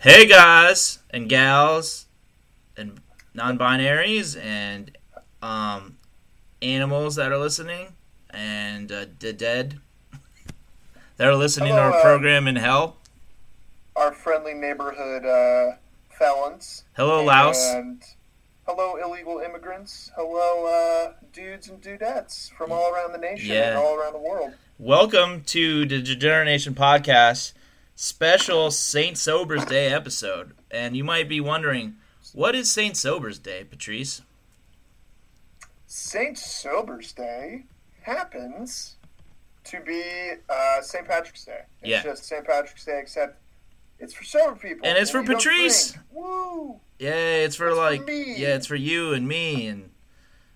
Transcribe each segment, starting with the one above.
Hey guys and gals and non-binaries and um, animals that are listening and uh, the dead that are listening to Hello, our uh, program in hell. our friendly neighborhood uh, felons. Hello, Laos. And hello, illegal immigrants. Hello, uh, dudes and dudettes from all around the nation Yeah. and all around the world. Welcome to the Degeneration Podcast special Saint Sober's Day episode. And you might be wondering, what is Saint Sober's Day, Patrice? St. Sober's Day happens to be uh, St. Patrick's Day. It's Yeah. just St. Patrick's Day, except it's for sober people. And it's for Patrice. Woo! Yay, it's for It's for like me. yeah, it's for you and me and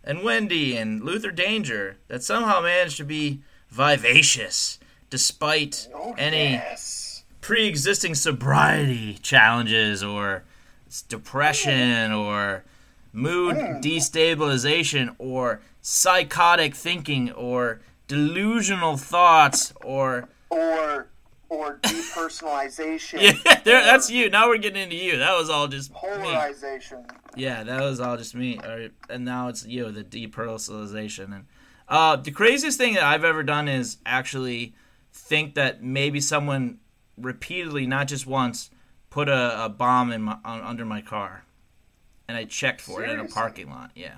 and Wendy and Luther Danger that somehow managed to be vivacious despite Oh, any yes. Pre-existing sobriety challenges or depression or mood destabilization or psychotic thinking or delusional thoughts or Or or depersonalization. yeah, there, that's you. Now we're getting into you. That was all just me. Polarization. Yeah, that was all just me. And now it's you, the depersonalization. And uh, the craziest thing that I've ever done is actually think that maybe someone repeatedly, not just once, put a, a bomb in my on, under my car, and I checked for it in a parking lot. Yeah,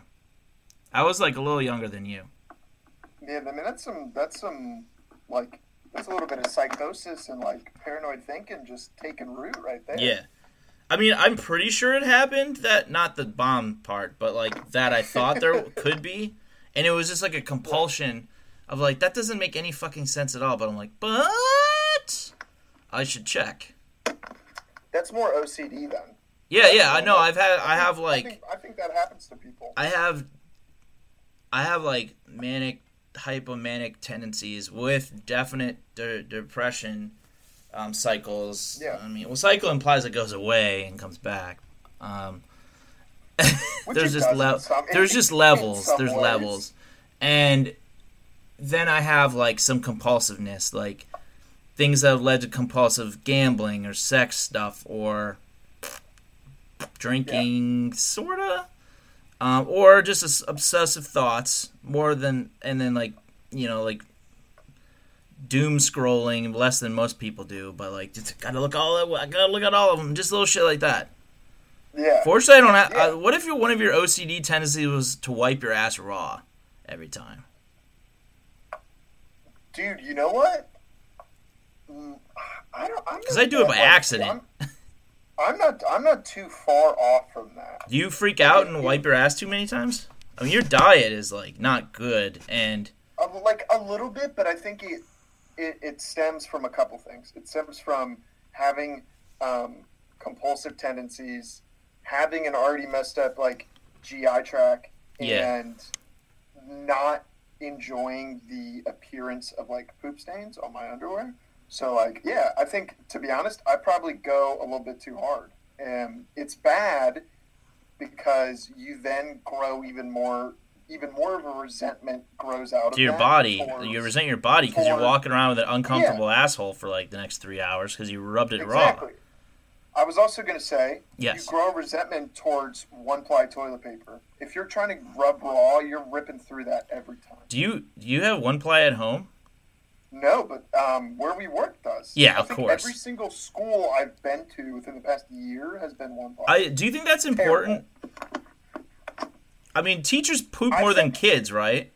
I was like a little younger than you. Yeah, I mean that's some that's some like that's a little bit of psychosis and like paranoid thinking just taking root right there. Yeah. I mean, I'm pretty sure it happened. That not the bomb part, but like that I thought there could be, and it was just like a compulsion of like that doesn't make any fucking sense at all. But I'm like, but I should check. That's more OCD then. Yeah, yeah, I know. I've had, I have I like, think, I think that happens to people. I have, I have like manic, hypomanic tendencies with definite de- depression um, cycles. Yeah. I mean, well, cycle implies it goes away and comes back. Um, there's just le- some- there's just levels. There's ways. levels, and then I have like some compulsiveness, like things that have led to compulsive gambling or sex stuff or drinking, sorta, um, or just obsessive thoughts more than, and then like you know like doom scrolling less than most people do, but like just gotta look all at, I gotta look at all of them, just little shit like that. Yeah. Fortunately, I don't have. Yeah. Uh, what if your one of your OCD tendencies was to wipe your ass raw every time? Dude, you know what? I don't. Because I do it by like, accident. I'm, I'm not. I'm not too far off from that. Do you freak out and wipe your ass too many times? I mean, your diet is like not good, and Uh, like a little bit, but I think it, it it stems from a couple things. It stems from having um, compulsive tendencies, having an already messed up like GI tract, Yeah. and not enjoying the appearance of like poop stains on my underwear. So like, yeah, I think to be honest, I probably go a little bit too hard, and it's bad because you then grow even more. Even more of a resentment grows out of to your body, towards- you resent your body because you're walking around with an uncomfortable asshole for like the next three hours because you rubbed it Exactly. raw. I was also going to say, Yes. you grow resentment towards one-ply toilet paper. If you're trying to rub raw, you're ripping through that every time. Do you do you have one ply at home? No, but um, where we work does. Yeah, I of think course. Every single school I've been to within the past year has been one-ply. I do you think that's important? I mean, teachers poop I more than kids, right?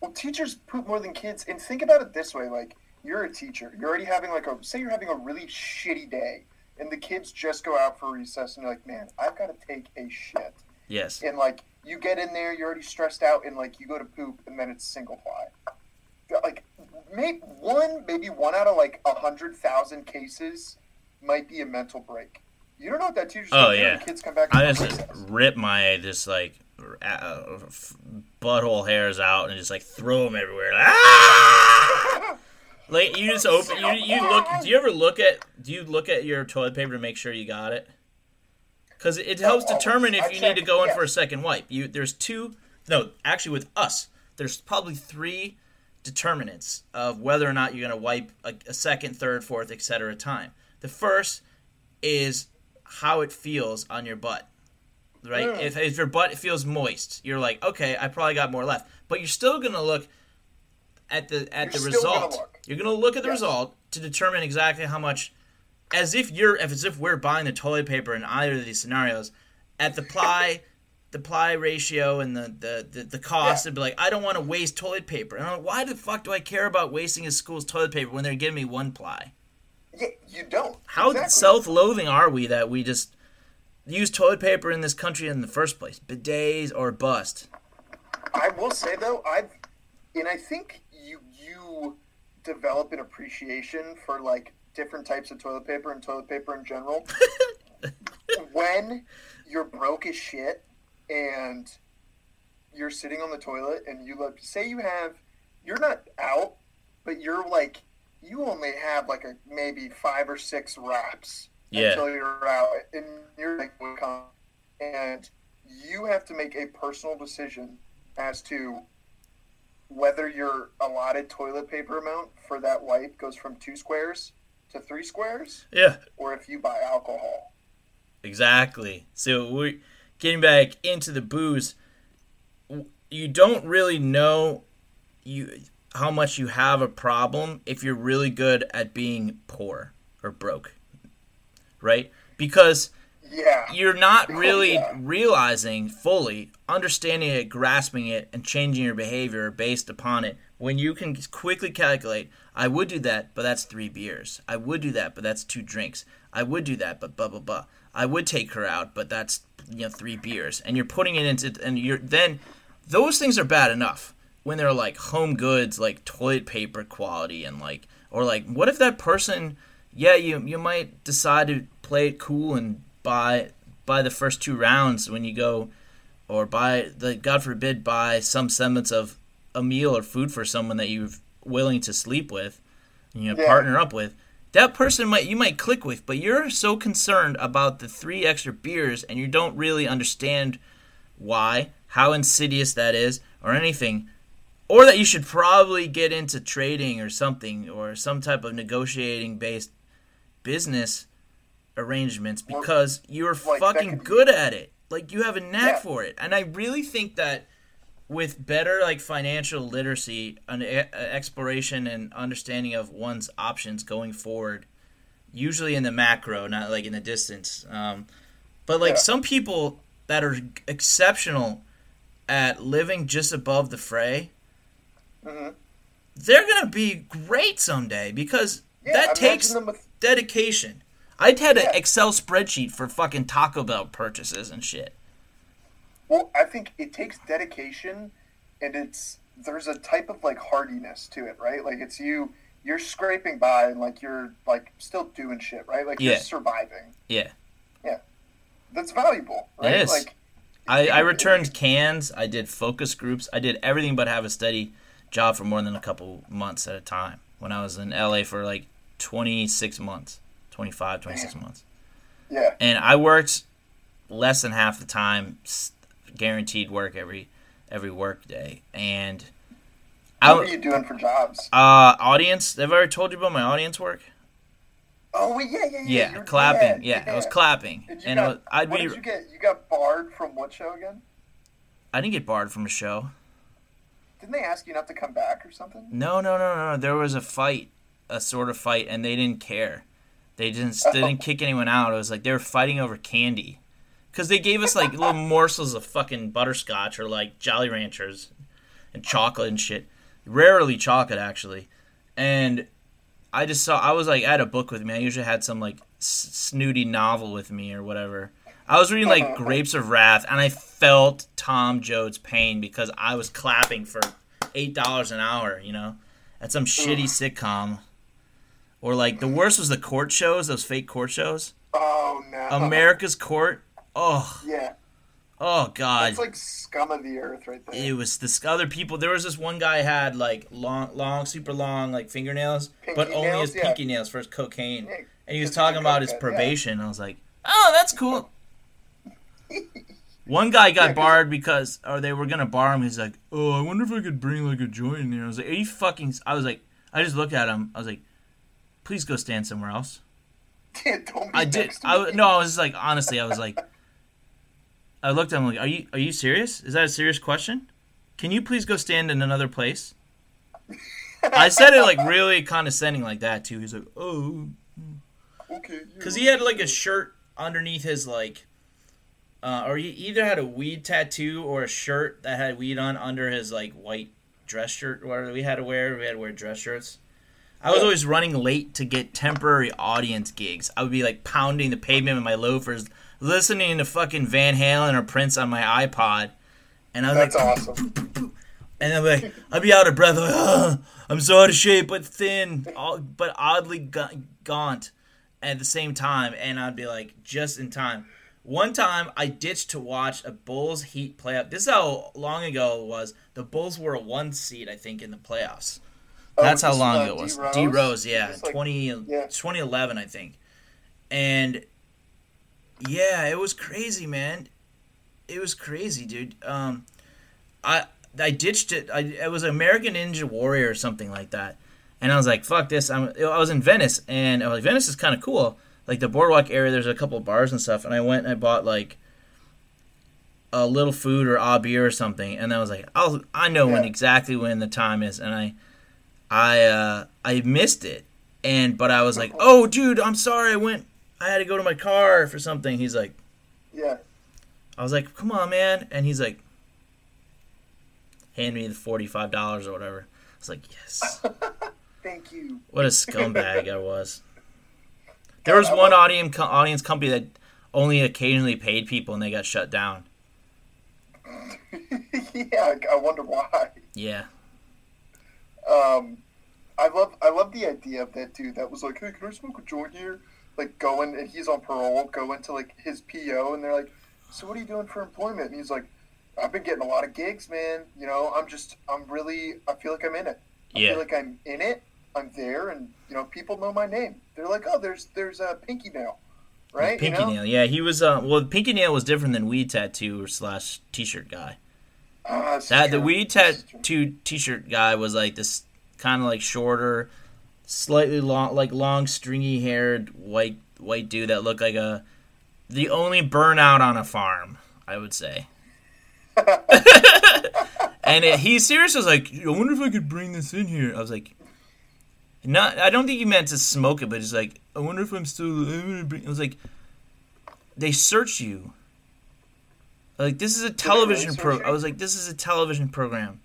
Well, teachers poop more than kids, and think about it this way: like you're a teacher, you're already having like a say you're having a really shitty day, and the kids just go out for recess, and you're like, man, I've got to take a shit. Yes. and like you get in there, you're already stressed out, and like you go to poop, and then it's single ply. Like, maybe one, maybe one out of like a hundred thousand cases might be a mental break. You don't know what that teacher's Oh, yeah. kids come back. I just rip my just like uh, f- butthole hairs out and just like throw them everywhere. Ah! Like you just open you you look. Do you ever look at do you look at your toilet paper to make sure you got it? Because it helps determine if I you check- need to go in yeah. for a second wipe. You there's two. No, actually, with us, there's probably three determinants of whether or not you're going to wipe a, a second, third, fourth, etc. time. The first is how it feels on your butt. Right? Mm. If, if your butt feels moist, you're like, okay, I probably got more left. But you're still gonna look at the at You're the gonna result. look. You're gonna look at the Yes. result to determine exactly how much as if you're if as if we're buying the toilet paper in either of these scenarios at the ply the ply ratio and the the, the, the cost Yeah. it'd be like i don't want to waste toilet paper and I'm like, why the fuck do i care about wasting a school's toilet paper when they're giving me one ply Yeah, you don't. how Exactly. self-loathing are we that we just use toilet paper in this country in the first place bidets or bust I will say though, I've and I think you you develop an appreciation for like different types of toilet paper and toilet paper in general when you're broke as shit and you're sitting on the toilet and you look say you have you're not out but you're like you only have like a maybe five or six wraps Yeah. until you're out and you're like and you have to make a personal decision as to whether your allotted toilet paper amount for that wipe goes from two squares to three squares yeah or if you buy alcohol Exactly. So we're getting back into the booze. You don't really know you how much you have a problem if you're really good at being poor or broke. Right? Because yeah you're not Oh, really yeah. realizing fully, understanding it, grasping it, and changing your behavior based upon it. When you can quickly calculate, I would do that, but that's three beers. I would do that, but that's two drinks. I would do that, but blah blah blah. I would take her out, but that's you know three beers, and you're putting it into, and you're then those things are bad enough when they're like home goods, like toilet paper quality, and like or like what if that person, yeah, you you might decide to play it cool and buy buy the first two rounds when you go, or buy the God forbid buy some semblance of a meal or food for someone that you're willing to sleep with, you know, Yeah. partner up with. That person might you might click with, but you're so concerned about the three extra beers and you don't really understand why, how insidious that is, or anything, or that you should probably get into trading or something, or some type of negotiating based business arrangements because you're like, fucking be- good at it. Like you have a knack Yeah. for it, and I really think that with better like financial literacy, an e- exploration and understanding of one's options going forward, usually in the macro, not like in the distance. Um, but like Yeah. some people that are exceptional at living just above the fray, Mhm. they're gonna be great someday because yeah that imagine takes with dedication. I had an Excel spreadsheet for fucking Taco Bell purchases and shit. Well, I think it takes dedication, and it's there's a type of like hardiness to it, right? Like it's you you're scraping by and like you're like still doing shit, right? Like Yeah. you're surviving. Yeah. Yeah. That's valuable, right? is. Like I, I returned cans. I did focus groups. I did everything but have a steady job for more than a couple months at a time when I was in LA for like 26 months, 25, 26 months. yeah, And I worked less than half the time, guaranteed work every every work day. And I, what are you doing for jobs? uh, audience, have I ever told you about my audience work? Oh, yeah, yeah, yeah. Yeah, clapping. Yeah, I was clapping. And And got, was, I'd what be, did you get? You got barred from what show again? I didn't get barred from a show. Didn't they ask you not to come back or something? No, no, no, no. There was a fight, a sort of fight, and they didn't care. They didn't. They didn't kick anyone out. It was like they were fighting over candy, because they gave us like little morsels of fucking butterscotch or like Jolly Ranchers, and chocolate and shit. Rarely chocolate actually, and I just saw. I was like, I had a book with me. I usually had some like snooty novel with me or whatever. I was reading like Grapes of Wrath, and I felt Tom Joad's pain because I was clapping for eight dollars an hour, you know, at some shitty sitcom. Or like the worst was the court shows, those fake court shows. Oh no. America's Court. Oh, Yeah, oh God. that's like scum of the earth right there. it was this other people. There was this one guy had like long, long, super long like fingernails, but Pinky only nails? his Yeah. pinky nails for his cocaine. Yeah, And he was talking about his cokehead, yeah. probation. I was like, oh, that's cool. One guy got barred because, or they were gonna bar him. He's like, "Oh, I wonder if I could bring like a joint in there." I was like, "Are you fucking?" I was like, I just looked at him. I was like, "Please go stand somewhere else." Yeah, don't be I did. to I no. I was like honestly. I was like, I looked at him like, "Are you are you serious? Is that a serious question? Can you please go stand in another place?" I said it like really condescending like that too. He's like, "Oh," Okay. because he had like a shirt underneath his like, uh, or he either had a weed tattoo or a shirt that had weed on under his like white dress shirt. Whatever we had to wear, we had to wear dress shirts. I was always running late to get temporary audience gigs. I would be like pounding the pavement with my loafers, listening to fucking Van Halen or Prince on my iPod, and I was That's like, awesome. and I'm like, I'd be out of breath. Like, "Ugh, I'm so out of shape, but thin, but oddly gaunt at the same time. And I'd be like, just in time. One time, I ditched to watch a Bulls Heat playoff. This is how long ago it was. The Bulls were a one seed, I think, in the playoffs. That's Oh, how long uh, ago it was. D-Rose? D Rose, yeah, like- 20, yeah. 2011, I think. And yeah, it was crazy, man. It was crazy, dude. Um, I I ditched it. I it was American Ninja Warrior or something like that, and I was like, "Fuck this!" I'm, I was in Venice, and I was like, "Venice is kind of cool." Like the boardwalk area, there's a couple of bars and stuff, and I went and I bought like a little food or a beer or something, and I was like, "I'll I know when exactly when the time is," and I I uh, I missed it, and but I was like, "Oh, dude, I'm sorry. I went. I had to go to my car for something." He's like. Yeah. I was like, "Come on, man!" And he's like, "Hand me the forty-five dollars or whatever." I was like, "Yes." Thank you. What a scumbag I was. There was one audience audience company that only occasionally paid people, and they got shut down. yeah, I wonder why. Yeah, Um, I love I love the idea of that dude that was like, "Hey, can I smoke a joint here?" Like going and he's on parole, go into like his PO, and they're like, "So what are you doing for employment?" And he's like, "I've been getting a lot of gigs, man. You know, I'm just I'm really I feel like I'm in it. I yeah, feel like I'm in it. I'm there, and you know, people know my name. They're like, "Oh, there's there's a Pinky Nail, right?" Pinky you know? Nail. Yeah, he was. Uh, well, Pinky Nail was different than Weed Tattoo or slash T-shirt guy. Ah, this is That the. Weed This is true. Tattoo T-shirt guy was like this kind of like shorter, slightly long, like long stringy haired white white dude that looked like a the only burnout on a farm. I would say. and it, he seriously was like, I wonder if I could bring this in here. I was like, not. I don't think he meant to smoke it, but he's like, I wonder if I'm still. I'm gonna bring. I was like, they search you. Like this is a television pro. I was like, this is a television program.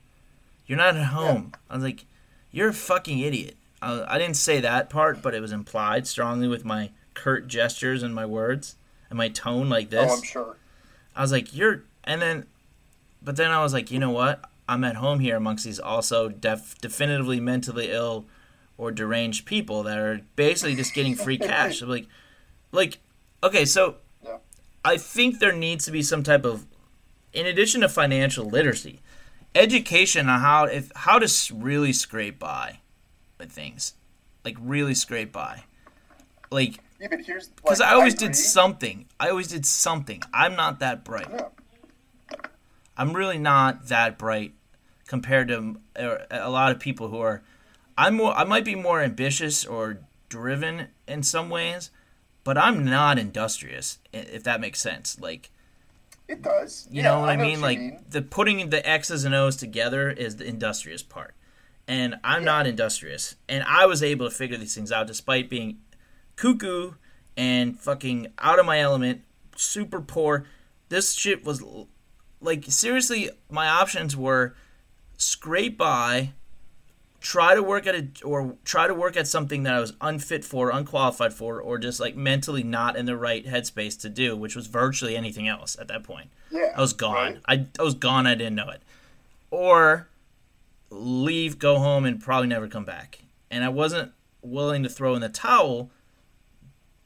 You're not at home. I was like, you're a fucking idiot. I, I didn't say that part, but it was implied strongly with my curt gestures and my words and my tone like this. Oh, I'm sure. I was like, you're, and then, but then I was like, you know what? I'm at home here amongst these also def- definitively mentally ill or deranged people that are basically just getting free cash. I'm like, like, okay, so Yeah. I think there needs to be some type of, in addition to financial literacy, education on how if how to really scrape by with things, like really scrape by, like Yeah, but here's because like, I always agree. did something. I always did something. I'm not that bright. Yeah. I'm really not that bright compared to a lot of people who are. I'm more. I might be more ambitious or driven in some ways, but I'm not industrious. If that makes sense, like It does. you Yeah, know what I, mean. you like the putting the X's and O's together is the industrious part, and I'm not industrious. And I was able to figure these things out despite being cuckoo and fucking out of my element, super poor. This shit was like seriously. My options were scrape by, try to work at a or try to work at something that I was unfit for, unqualified for, or just like mentally not in the right headspace to do, which was virtually anything else at that point. yeah, I was gone. right? I, I was gone. I didn't know it. Or leave, go home, and probably never come back. And I wasn't willing to throw in the towel,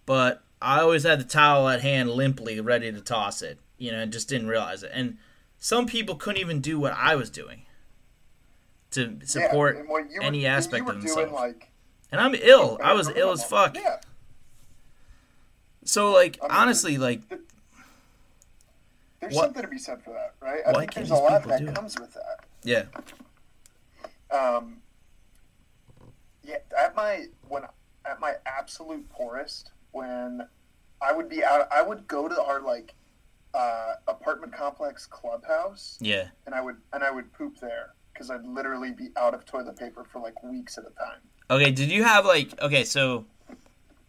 but I always had the towel at hand limply, ready to toss it. You know, and just didn't realize it. And some people couldn't even do what I was doing to support yeah, and what were, any aspect of doing, themselves. Like, And I'm ill. I was ill as fuck. Yeah, So, like, I mean, honestly, like, there's What- something to be said for that, right? I think there's a lot that it? comes with that. yeah. Um, yeah, at my when at my absolute poorest, when I would be out. I would go to our like uh, apartment complex clubhouse, Yeah. and I would and I would poop there because I'd literally be out of toilet paper for like weeks at a time. Okay. Did you have like okay? So,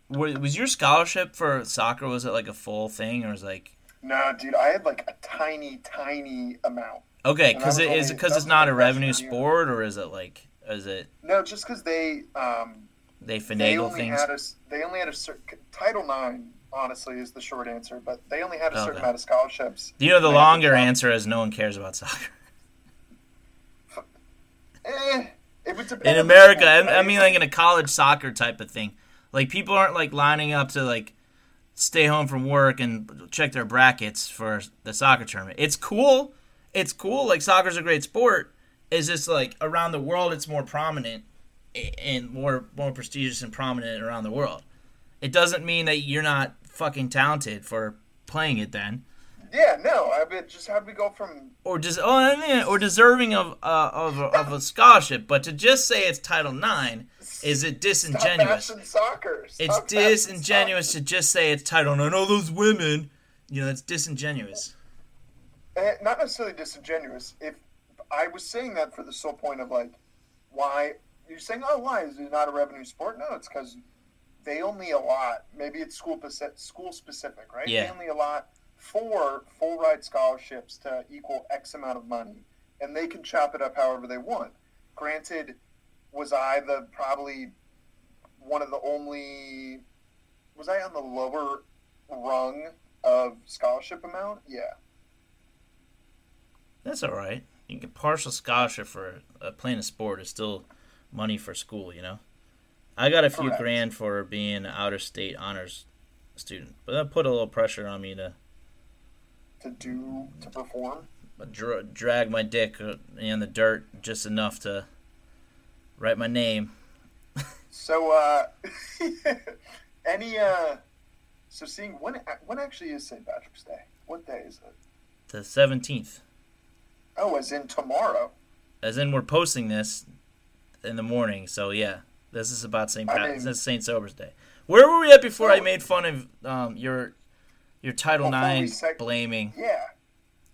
wa- was your scholarship for soccer? Was it like a full thing, or was it like No, dude, I had like a tiny, tiny amount. Okay? Because it is because it's not a revenue sport, or is it like is it No, just because they um, they they finagle only things? had a they only had a certain Title IX. Honestly, is the short answer, but they only had a certain Okay. amount of scholarships. You know the They longer answer is no one cares about soccer Eh, it would depend in America. I, I mean, like in a college soccer type of thing. Like people aren't like lining up to like stay home from work and check their brackets for the soccer tournament. It's cool. It's cool. Like soccer's a great sport. It's just like around the world, it's more prominent and more more prestigious and prominent around the world. It doesn't mean that you're not fucking talented for playing it then. Yeah, no. I mean, just how would we go from or des- oh, I mean, or deserving of uh, of a, of a scholarship, but to just say it's Title IX is it disingenuous? bashing soccer? It's Stop bashing disingenuous soccer. to just say it's Title IX. All those women, you know, it's disingenuous. Eh, not necessarily disingenuous. If I was saying that for the sole point of like, why you're saying, oh, why is it not a revenue sport? No, it's because they only allot. Maybe it's school school specific, right? Yeah. They only allot four full ride scholarships to equal X amount of money, and they can chop it up however they want. Granted, was I the probably one of the only? Was I on the lower rung of scholarship amount? Yeah. That's all right. You can get partial scholarship for uh, playing a sport is still money for school, you know. I got a few Correct. grand for being an outer state honors student, but that put a little pressure on me to to do to perform. dra- drag my dick uh, in the dirt just enough to write my name. So uh any uh so seeing when when actually is St. Patrick's Day? What day is it? The seventeenth. Oh, as in tomorrow. As in, we're posting this in the morning, so yeah, this is about St. I Pat. mean- this is St. Sober's Day. Where were we at before I Oh. made fun of um, your your Title Before we IX seg- blaming? Yeah.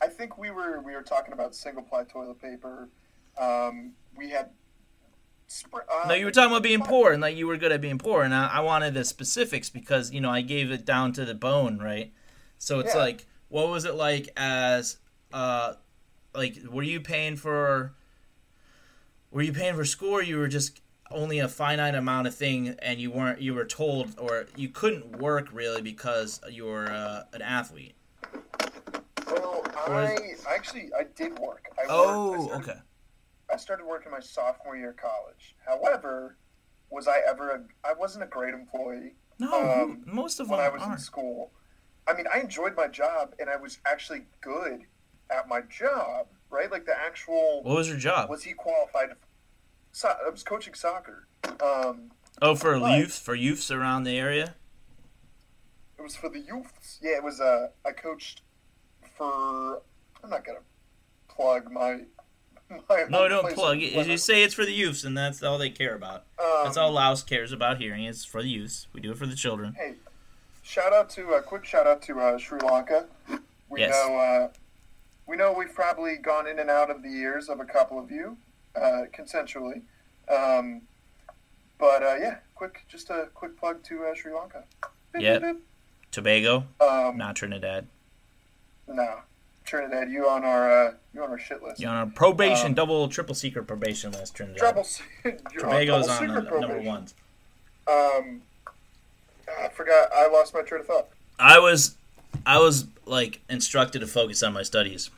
I think we were we were talking about single ply toilet paper. Um we had uh, No, you were talking about being poor and like you were good at being poor, and I, I wanted the specifics because you know I gave it down to the bone, right? So it's Yeah. like, what was it like as uh, like were you paying for? Were you paying for school, you were just only a finite amount of thing, and you weren't you were told, or you couldn't work really because you were uh, an athlete? Well, I actually I did work. I worked, I Oh, started- okay. I started working my sophomore year of college. However, was I ever a I wasn't a great employee. No, Um, most of when I was in aren't. school. I mean, I enjoyed my job and I was actually good at my job, right? Like the actual What was your job? was he qualified? So, I was coaching soccer. Um, Oh, for What? youth, for youths around the area. it was for the youths. Yeah, it was. Uh, I coached for. I'm not gonna plug my. my No, don't plug it. You say it's for the youths, and that's all they care about. Um, That's all Laos cares about hearing. It's for the youths. We do it for the children. Hey, shout out to a quick shout out to uh, Sri Lanka. We Yes. know uh, we know we've probably gone in and out of the ears of a couple of you, uh, consensually. Um, but uh, yeah, quick, just a quick plug to uh, Sri Lanka. Beep, Yep. beep, beep. Tobago, Um, not Trinidad. No, Trinidad, you on our uh, you on our shit list. You're on a probation, Um, double, triple secret probation list. Trinidad. Trouble. Tobago's on the, number one. Um, I forgot. I lost my train of thought. I was, I was like instructed to focus on my studies.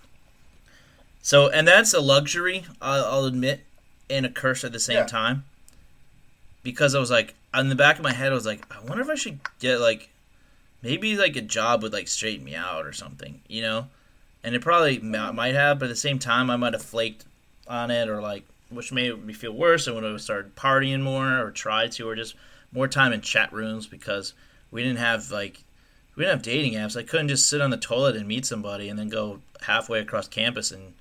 So, and that's a luxury. I'll, I'll admit, and a curse at the same Yeah. time. Because I was like, in the back of my head, I was like, I wonder if I should get like, maybe like a job would like straighten me out or something, you know. And it probably m- mm-hmm. might have, but at the same time, I might have flaked on it, or like, which made me feel worse. And when I started partying more, or tried to, or just more time in chat rooms because we didn't have like we didn't have dating apps. I couldn't just sit on the toilet and meet somebody and then go halfway across campus and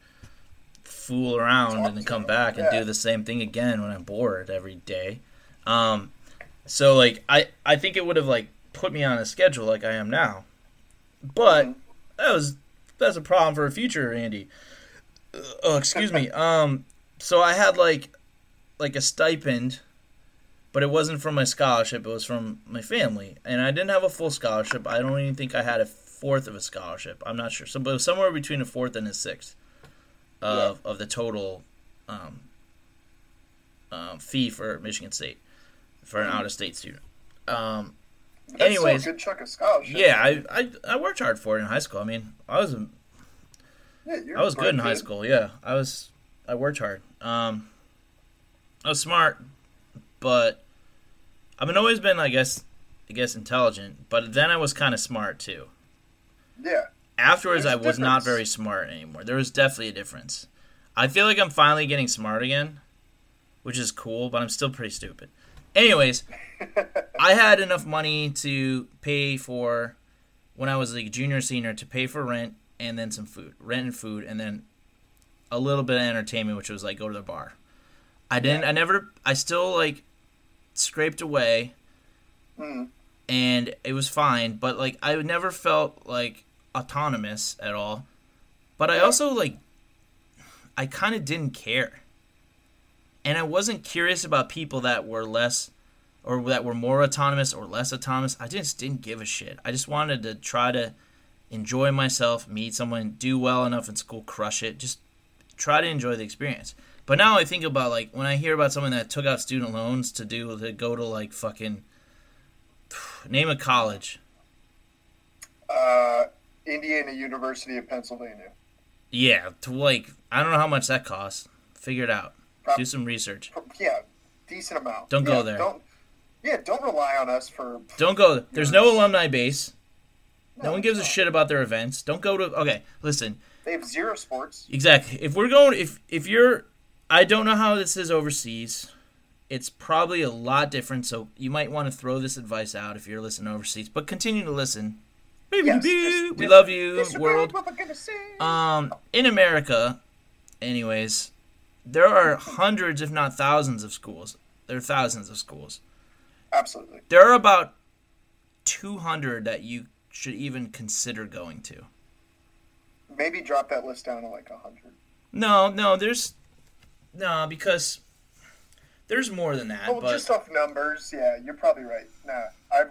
fool around and then come back and do the same thing again when I'm bored every day. Um, so like I I think it would have like put me on a schedule like I am now. But Mhm. that was that's a problem for a future Andy. Uh, Oh, excuse me. Um, so I had like like a stipend, but it wasn't from my scholarship. It was from my family, and I didn't have a full scholarship. I don't even think I had a fourth of a scholarship. I'm not sure. So, but it was somewhere between a fourth and a sixth of of the total um, um, fee for Michigan State for an Mhm. out of state student. Um, that's Anyways, good chunk of scholarship. yeah, I, I I worked hard for it in high school. I mean, I was a yeah I was good in bright high kid. school. Yeah, I was. I worked hard. Um, I was smart, but I've been always been, I guess, I guess intelligent. But then I was kind of smart too. Yeah, Afterwards, There's I was not very smart anymore. There was definitely a difference. I feel like I'm finally getting smart again, which is cool, but I'm still pretty stupid. Anyways, I had enough money to pay for when I was like a junior senior to pay for rent and then some food, rent and food, and then a little bit of entertainment, which was like go to the bar. I didn't. I never. I still like scraped away, Mm. and it was fine. But like I never felt like autonomous at all. But I also like I kind of didn't care. And I wasn't curious about people that were less or that were more autonomous or less autonomous. I just didn't give a shit. I just wanted to try to enjoy myself, meet someone, do well enough in school, crush it, just try to enjoy the experience. But now I think about like when I hear about someone that took out student loans to do to go to like fucking name a college. uh, Indiana University of Pennsylvania. Yeah, to like I don't know how much that costs. Figure it out. Prob- Do some research. Yeah, decent amount. Don't go there. Don't. Yeah, don't rely on us for. Don't go. There's no alumni base. No No, one gives a shit about their events. Don't go to. Okay, listen. They have zero sports. Exactly. If we're going, if if you're, I don't know how this is overseas. It's probably a lot different. So you might want to throw this advice out if you're listening overseas. But continue to listen. Yes, we love you, world. what we're gonna say. Um, in America, anyways, there are hundreds, if not thousands, of schools. There are thousands of schools. Absolutely. There are about 200 that you should even consider going to. Maybe drop that list down to like hundred. No, no, there's no because there's more than that. Well, but just off numbers, yeah, you're probably right. Nah, I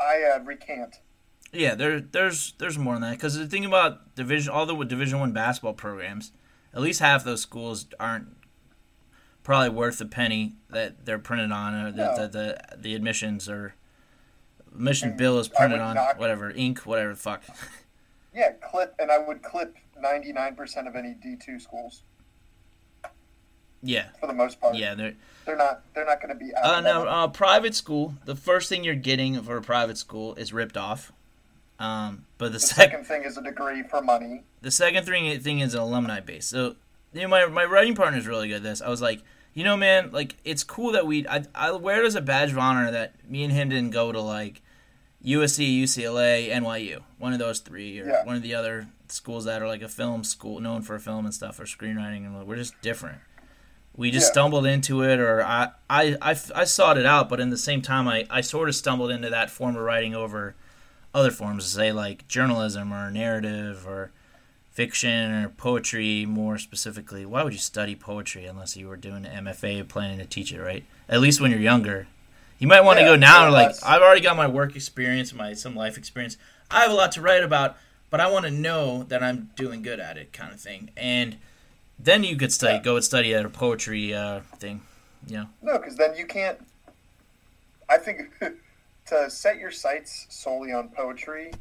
I uh, recant. Yeah, there there's there's more than that because the thing about division, all the Division One basketball programs, at least half those schools aren't probably worth the penny that they're printed on, or that No. the, the the admissions or admission And bill is printed on, knock- whatever ink, whatever the fuck. Yeah, clip, and I would clip ninety nine percent of any D two schools Yeah, for the most part. yeah, they're they're not they're not going to be. Uh, no, uh, private school. The first thing you're getting for a private school is ripped off. Um, but the, the second, second thing is a degree for money. the second thing thing is an alumni base. So, you know, my my writing partner is really good at this. I was like, you know, man, like it's cool that we. I, I wear it as a badge of honor that me and him didn't go to like USC, UCLA, NYU, one of those three, or Yeah. one of the other schools that are like a film school known for film and stuff or screenwriting, and we're just different. We just Yeah. stumbled into it, or I, I, I, I sought it out, but in the same time, I, I sort of stumbled into that form of writing over other forms, say like journalism or narrative or fiction or poetry more specifically. Why would you study poetry unless you were doing an MFA planning to teach it, right? At least when you're younger. You might want to go now yeah, like that's- I've already got my work experience, my some life experience. I have a lot to write about, but I want to know that I'm doing good at it kind of thing. And then you could study Yeah. go and study at a poetry uh, thing. You know. No, because then you can't. I think to set your sights solely on poetry,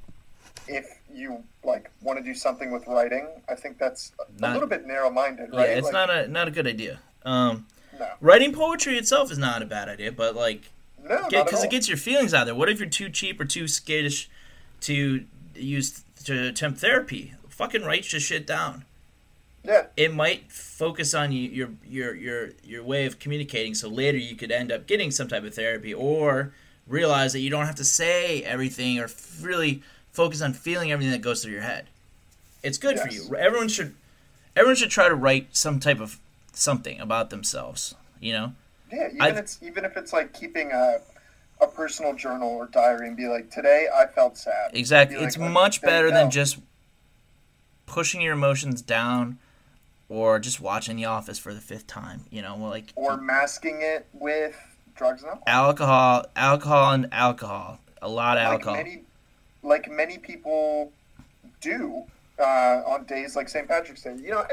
if you like want to do something with writing, I think that's a little bit narrow-minded, Yeah, right? it's Like, not a not a good idea. Um No, writing poetry itself is not a bad idea, but like no, because all. it gets your feelings out there. What if you're too cheap or too skittish to use to attempt therapy? Fucking write your shit down. yeah, It might focus on you, your your your your way of communicating, so later you could end up getting some type of therapy, or realize that you don't have to say everything or f- really focus on feeling everything that goes through your head. It's good for you. Everyone should everyone should try to write some type of something about themselves. You know. yeah. Even I've- it's even if it's like keeping a a personal journal or diary and be like, today I felt sad. Exactly. Like, It's "Look, much better than just pushing your emotions down or just watching The Office for the fifth time. You know, like or masking it with drugs and alcohol. alcohol, alcohol, and alcohol. A lot of like alcohol. many, like many people do uh, on days like St. Patrick's Day. You know,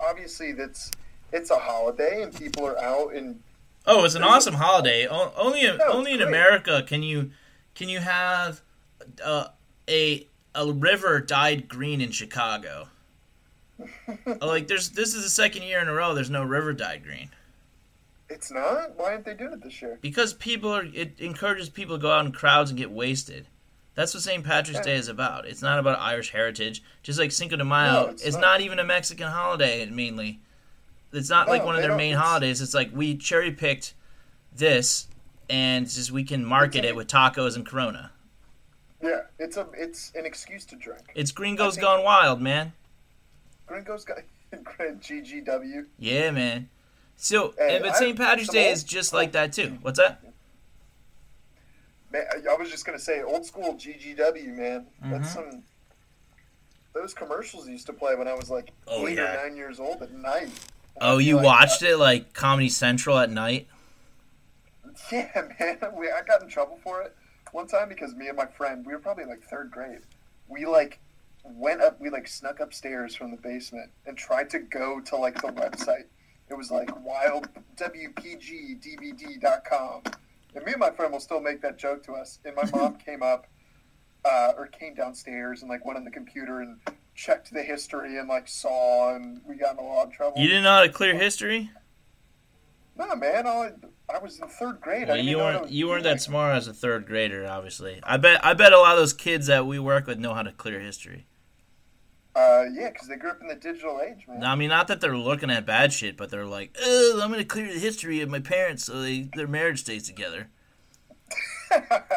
obviously that's it's a holiday and people are out and Oh, it's an There's a- awesome holiday. O- Only, it's only in great. America can you can you have uh, a a river dyed green in Chicago. like there's this is the second year in a row there's no river dyed green it's not. Why aren't they do it this year? because people are it encourages people to go out in crowds and get wasted. That's what St. Patrick's Day is about. It's not about Irish heritage. Just like Cinco de Mayo, No, it's, it's not. not. even a Mexican holiday mainly. It's not like one of their main it's- holidays. It's like we cherry picked this, and just we can market a- it with tacos and Corona. Yeah, it's a it's an excuse to drink. It's Gringos think- gone wild, man. Gringo's got GGW. Yeah, man. So, eh, but St. Patrick's Day old- is just like that too. What's that? Man, I was just gonna say old school GGW, man. Mhm. That's some. Those commercials used to play when I was like Oh, eight yeah. or nine years old at night. Oh, you like, watched it like Comedy Central at night? Yeah, man. We, I got in trouble for it one time because me and my friend, we were probably like third grade. We like went up, we like snuck upstairs from the basement and tried to go to like the website. It was like wild wildwpgdvd.com. And me and my friend will still make that joke to us. And my mom came up, uh, or came downstairs and like went on the computer and checked the history and like saw, and we got in a lot of trouble. You didn't know how to clear history? No, man. I, I was in third grade. Well, you weren't you weren't that smart as a third grader, obviously. I bet I bet a lot of those kids that we work with know how to clear history. Uh, yeah, because they grew up in the digital age, man. I mean, not that they're looking at bad shit, but they're like, "Oh, I'm gonna clear the history of my parents so they, their marriage stays together."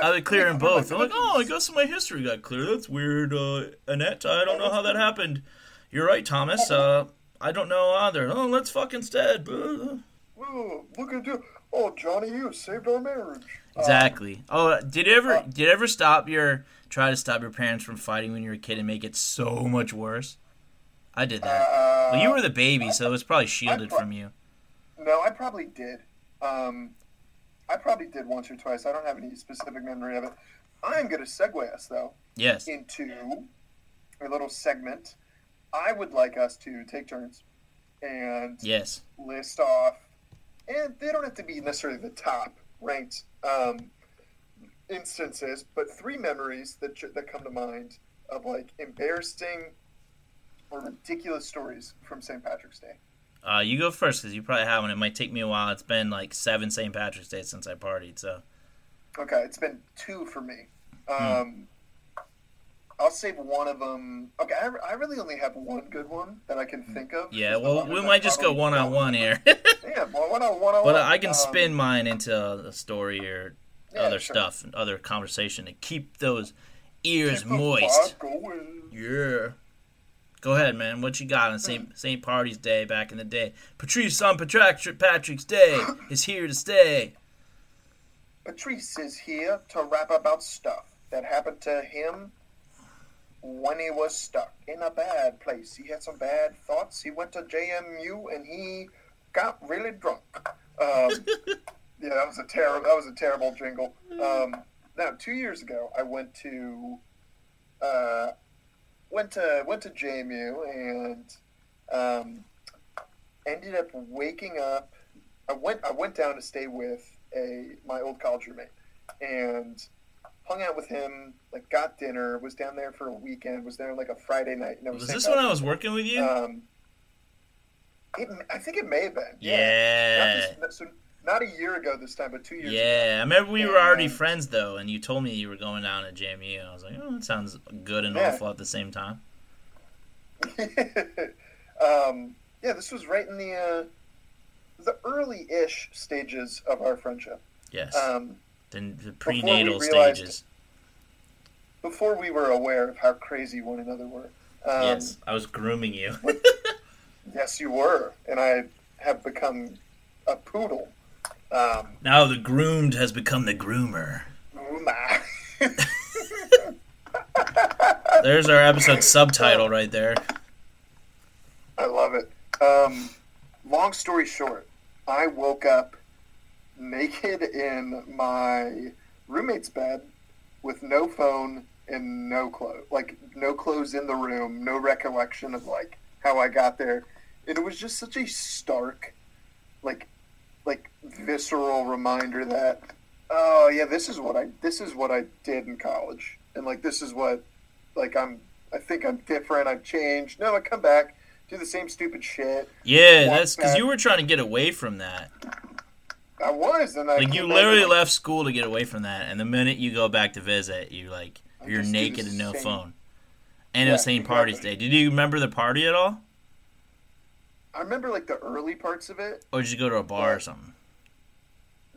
I would clear them both. I'm like, "Oh, I guess my history got clear. That's weird." Uh, Annette, I don't know how that happened. You're right, Thomas. Uh, I don't know either. Oh, let's fuck instead. Uh, Whoa, look at you. Oh, Johnny, you saved our marriage. Exactly. Oh, did you ever did you ever stop your try to stop your parents from fighting when you were a kid and make it so much worse? I did that. Uh, well, you were the baby, so it was probably shielded pro- from you. No, I probably did. Um, I probably did once or twice. I don't have any specific memory of it. I'm going to segue us, though, Yes. into a little segment. I would like us to take turns and Yes. list off, and they don't have to be necessarily the top ranked um, instances, but three memories that that come to mind of like embarrassing or ridiculous stories from St. Patrick's Day. Uh, you go first because you probably have one. It might take me a while. It's been like seven St. Patrick's Days since I partied, so Okay, it's been two for me. Hmm. Um, I'll save one of them. Okay, I, I really only have one good one that I can think of. yeah. Well, we might just go one on one here, Yeah, well, one on one on but. I can Um, spin mine into a story or yeah, other sure. stuff, and other conversation to keep those ears Keep moist. Yeah. Go ahead, man. What you got on St. St. Party's Day back in the day? Patrice on Patrick Patrick's Day is here to stay. Patrice is here to rap about stuff that happened to him when he was stuck in a bad place. He had some bad thoughts. He went to JMU and he got really drunk. Um, yeah, that was a terrible. That was a terrible jingle. Um, now, two years ago, I went to uh, went to went to JMU and um, ended up waking up. I went I went down to stay with a my old college roommate and hung out with him. Like got dinner. Was down there for a weekend. Was there like a Friday night. And it Was St. this when I was working with you? Um, it, I think it may have been. yeah. Not this, so not a year ago this time, but two years Yeah, I remember we were already friends though, and you told me you were going down to JMU. And I was like, oh, that sounds good and Yeah. awful at the same time. um, yeah, this was right in the uh, the early-ish stages of our friendship. Yes, Um, then the we prenatal realized- stages. before we were aware of how crazy one another were. Um, yes, I was grooming you. Yes, you were, and I have become a poodle. Um, now the groomed has become the groomer. There's our episode subtitle right there. I love it. Um, long story short, I woke up naked in my roommate's bed with no phone and no clothes, like no clothes in the room, no recollection of like how I got there. And it was just such a stark, like, like visceral reminder that, oh yeah, this is what I this is what I did in college, and like this is what, like I'm I think I'm different. I've changed. No, I come back do the same stupid shit. Yeah, that's because you were trying to get away from that. I was, and I Like you literally left school to get away from that, and the minute you go back to visit, you like I you're just do the naked and no same- phone. And it was Yeah, St. Party's Day. Did you remember the party at all, I remember like the early parts of it. or did you go to a bar or something?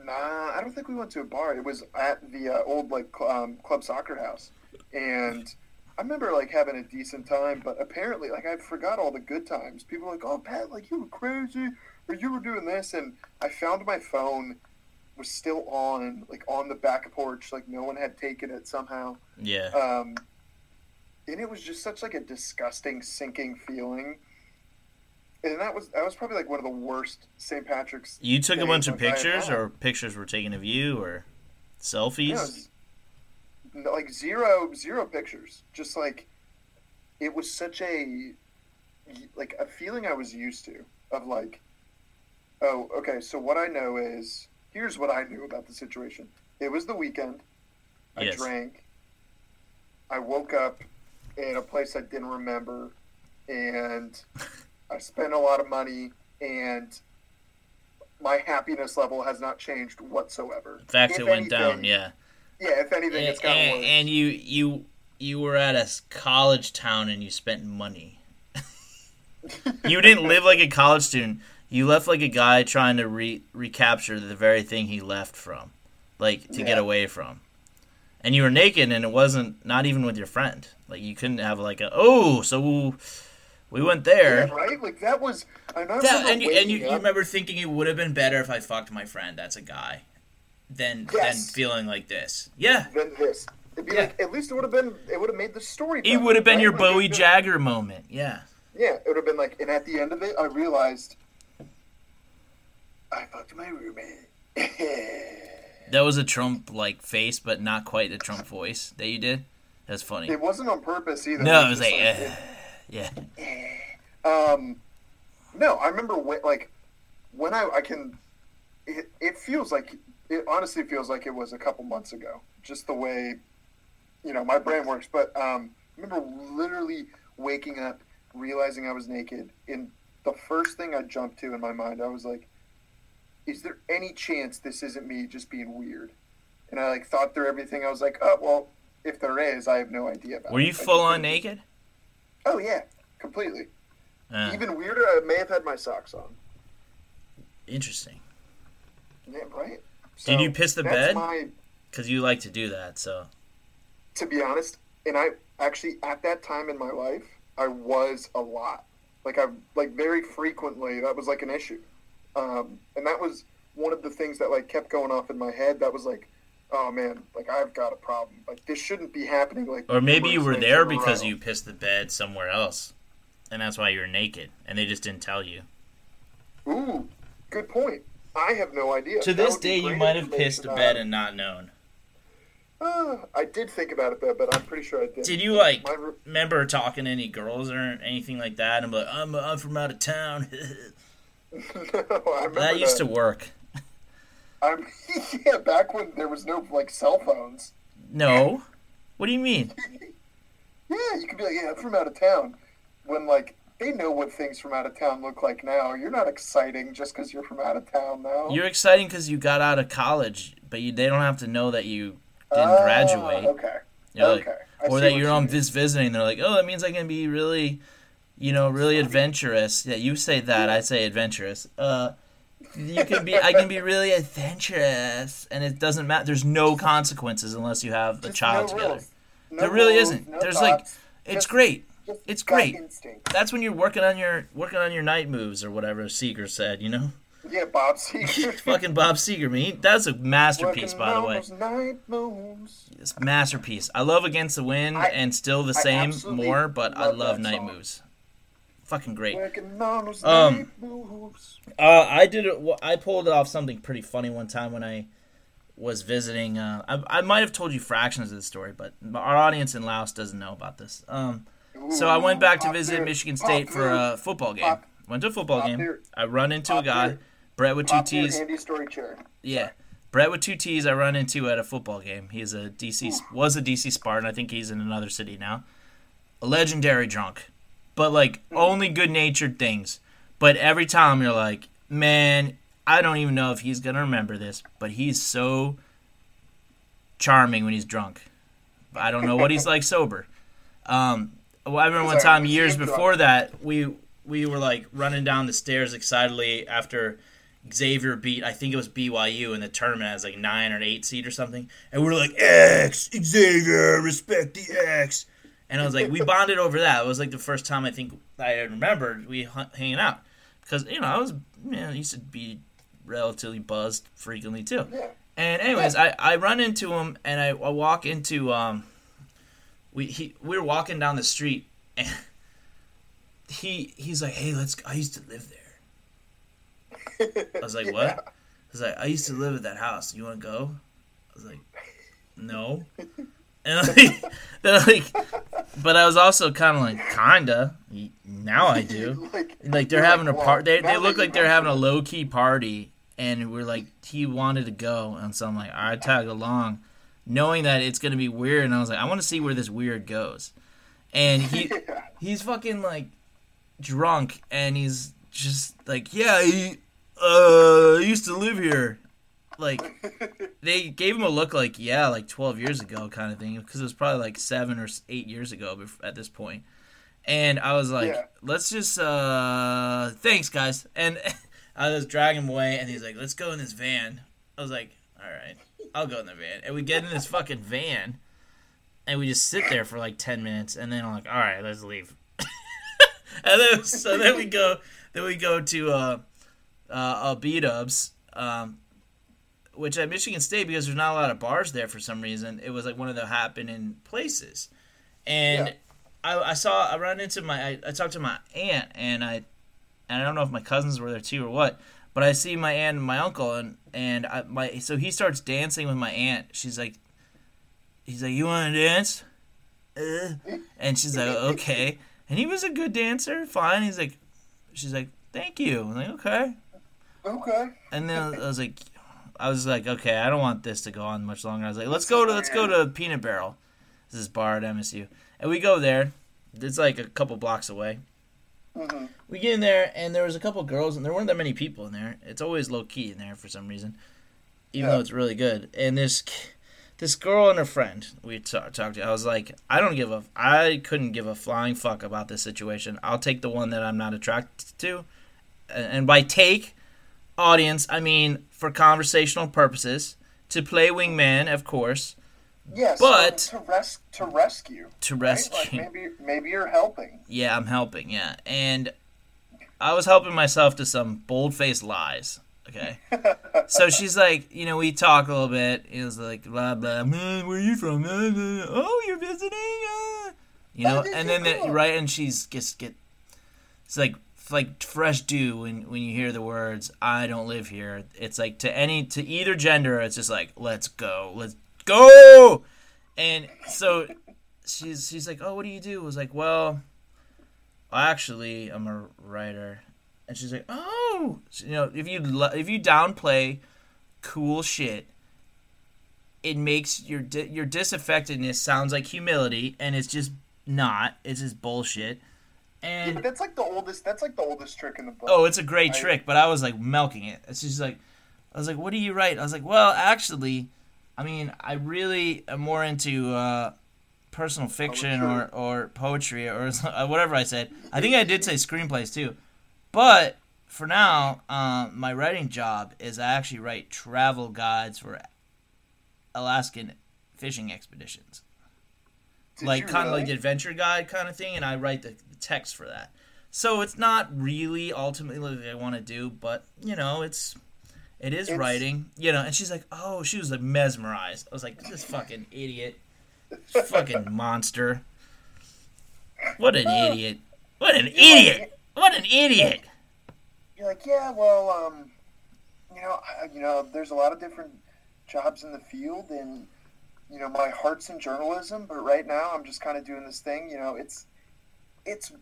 Nah, I don't think we went to a bar. It was at the uh, old like cl- um, club soccer house, and I remember like having a decent time. But apparently, like I forgot all the good times. People were like, "Oh, Pat, like you were crazy, or you were doing this," and I found my phone was still on, like on the back porch, like no one had taken it somehow. Yeah. Um, and it was just such like a disgusting, sinking feeling. And that was that was probably like one of the worst St. Patrick's. You took a bunch of like, I had pictures, or pictures were taken of you, or selfies. Yeah, it was- no, like zero zero pictures. Just like it was such a like a feeling I was used to of like, oh, okay. So what I know is here's what I knew about the situation. It was the weekend. I Yes. drank. I woke up in a place I didn't remember, and I spent a lot of money, and my happiness level has not changed whatsoever. In fact, If it went down. Yeah. Yeah, if anything, it's And, gotten and, worse. and you you you were at a college town and you spent money. you didn't live like a college student. You left like a guy trying to re- recapture the very thing he left from, like to get away from. And you were naked, and it wasn't not even with your friend. Like you couldn't have like a oh, so we went there. Yeah, right? Like that was. I remember That, and you, and you, you remember thinking it would have been better if I fucked my friend. That's a guy. Than Yes. than feeling like this. Yeah, than this. It'd be Yeah. like at least it would have been. It would have made the story. it would have been right? your Like, Bowie would've- Jagger moment. Yeah. Yeah, it would have been like, and at the end of it, I realized I fucked my roommate. That was a Trump like face, but not quite the Trump voice that you did. That's funny. it wasn't on purpose either. No, it was just like, eh, yeah. Um, no, I remember when, like, when I, I can, it, it feels like, it honestly feels like it was a couple months ago, just the way, you know, my brain works. But um, I remember literally waking up, realizing I was naked, and the first thing I jumped to in my mind, I was like, is there any chance this isn't me just being weird? And I, like, thought through everything. I was like, oh, well, if there is, I have no idea about it. Were it. you I full on naked? Oh, yeah, completely. Uh, Even weirder, I may have had my socks on. interesting. Yeah, right. Did you piss the bed? My, Because you like to do that. So to be honest, and I actually at that time in my life, I was a lot. Like I like very frequently that was like an issue, um, and that was one of the things that like kept going off in my head. That was like, oh man, like I've got a problem. Like this shouldn't be happening. Like Or maybe you were there because you pissed the bed somewhere else, and that's why you were naked, and they just didn't tell you. Ooh, good point. I have no idea. To That this day, you might have pissed the bed and not known. Uh, I did think about it though, but I'm pretty sure I did. Did you like My remember talking to any girls or anything like that? And like, I'm I'm from out of town. no, I remember that used to work. I'm yeah, back when there was no like cell phones. No, what do you mean? Yeah, you could be like, yeah, I'm from out of town. When like they know what things from out of town look like now. You're not exciting just because you're from out of town now. You're exciting because you got out of college, but you, they don't have to know that you didn't Ah, graduate. Okay. You're like- okay. I or that you're you on this visiting. They're like, oh, that means I can be really, you know, really adventurous. Yeah, you say that. I say adventurous. Uh, you can be. I can be really adventurous, and it doesn't matter. There's no consequences unless you have a child no together. No There really rules, isn't. no There's, like, It's Just- great. it's great. instinct. That's when you're working on your working on your night moves or whatever Seger said. You know. Yeah, Bob Seger. Fucking Bob Seger, me. That's a masterpiece, Working by the way. night moves. It's masterpiece. I love Against the Wind I- and still the I same more, but I love love Night song. Moves. Fucking great. Working on those Um. Uh, I did it. I pulled off something pretty funny one time when I was visiting. Uh, I, I might have told you fractions of the story, but our audience in Laos doesn't know about this. Um, so I went back to visit Michigan State for a football game. Went to a football game. I run into a guy, Brett with two T's. Andy Story chair. Yeah, Brett with two T's. I run into at a football game. He's a DC was a DC Spartan. I think he's in another city now. A legendary drunk, but like only good natured things. But every time you're like, man, I don't even know if he's gonna remember this, but he's so charming when he's drunk. I don't know what he's like sober. Um, well, I remember one time years before that we we were like running down the stairs excitedly after Xavier beat I think it was BYU in the tournament as like nine or eight seed or something, and we were like X Xavier, respect the X, and I was like we bonded over that. It was like the first time I think I remembered we hanging out because you know I was man I used to be relatively buzzed frequently too. Yeah. And anyways, I, I run into him and I, I walk into um we he we were walking down the street and he he's like, Hey, let's I used to live there. I was like, What? I was like, I used to live at that house. You wanna go? I was like, No. And like, they're like but I was also kinda like, kinda. Now I do like, like they're having a well, part. They, they look like they're having a low key party, and we're like he wanted to go, and so I'm like I tag along, knowing that it's gonna be weird, and I was like I want to see where this weird goes, and he Yeah. he's fucking like drunk, and he's just like yeah he uh used to live here, like they gave him a look like yeah like 12 years ago kind of thing because it was probably like seven or eight years ago at this point. And i was like Yeah. let's just uh thanks guys. And i was dragging him away and he's like let's go in this van. I was like all right i'll go in the van. And we get in this fucking van and we just sit there for like 10 minutes and then i'm like all right let's leave. And then so then we go then we go to uh uh, uh b-dubs um which at Michigan State, because there's not a lot of bars there for some reason, it was like one of the happening places. And Yeah. I, I saw, I ran into my, I, I talked to my aunt, and I, and I don't know if my cousins were there too or what, but I see my aunt and my uncle, and and I, my, so he starts dancing with my aunt. She's like, he's like, you want to dance? Uh, and she's like, okay. And he was a good dancer, fine. He's like, she's like, thank you. I'm like, okay. Okay. And then I was like, I was like, okay, I don't want this to go on much longer. I was like, let's go to let's go to Peanut Barrel. This is bar at MSU, and we go there. It's like a couple blocks away. hmm We get in there, and there was a couple girls, and there weren't that many people in there. It's always low key in there for some reason, even Yeah. though it's really good. And this this girl and her friend we ta- talked to, I was like, I don't give a, I couldn't give a flying fuck about this situation. I'll take the one that I'm not attracted to, and by take, audience, I mean for conversational purposes, to play wingman, of course, Yes. But- to res- to rescue. to right? rescue. Like maybe maybe you're helping. Yeah, I'm helping. Yeah, and I was helping myself to some bold-faced lies. Okay, so she's like, you know, we talk a little bit. It was like blah blah. Man, where are you from? Oh, you're visiting. Uh. You know, and then the, right, and she's just get. It's like like fresh dew when when you hear the words "I don't live here." It's like to any to either gender, it's just like let's go, let's go, and so she's she's like, oh, what do you do? I was like, well, actually, I'm a writer, and she's like, oh, you know, if you if you downplay cool shit, it makes your di- your disaffectedness sounds like humility, and it's just not. It's just bullshit. Yeah, And but that's like the oldest. That's like the oldest trick in the book. oh, it's a great trick, but I was like milking it. It's just like, I was like, what do you write? I was like, well, actually, I mean, I really am more into uh, personal fiction or, Poetry. or poetry or uh, whatever I said. I think I did say screenplays too. But for now, uh, my writing job is I actually write travel guides for Alaskan fishing expeditions Did like kind of really? like the adventure guide kind of thing, and I write the, the text for that. So it's not really ultimately what I want to do, but you know, it's it is It's- writing. You know, and she's like, "Oh, she was like mesmerized." I was like, "This fucking idiot, fucking monster! What an idiot! What an idiot! What an idiot!" You're like, yeah, well, um, you know, I, you know, there's a lot of different jobs in the field, and you know, my heart's in journalism, but right now I'm just kind of doing this thing. You know, it's it's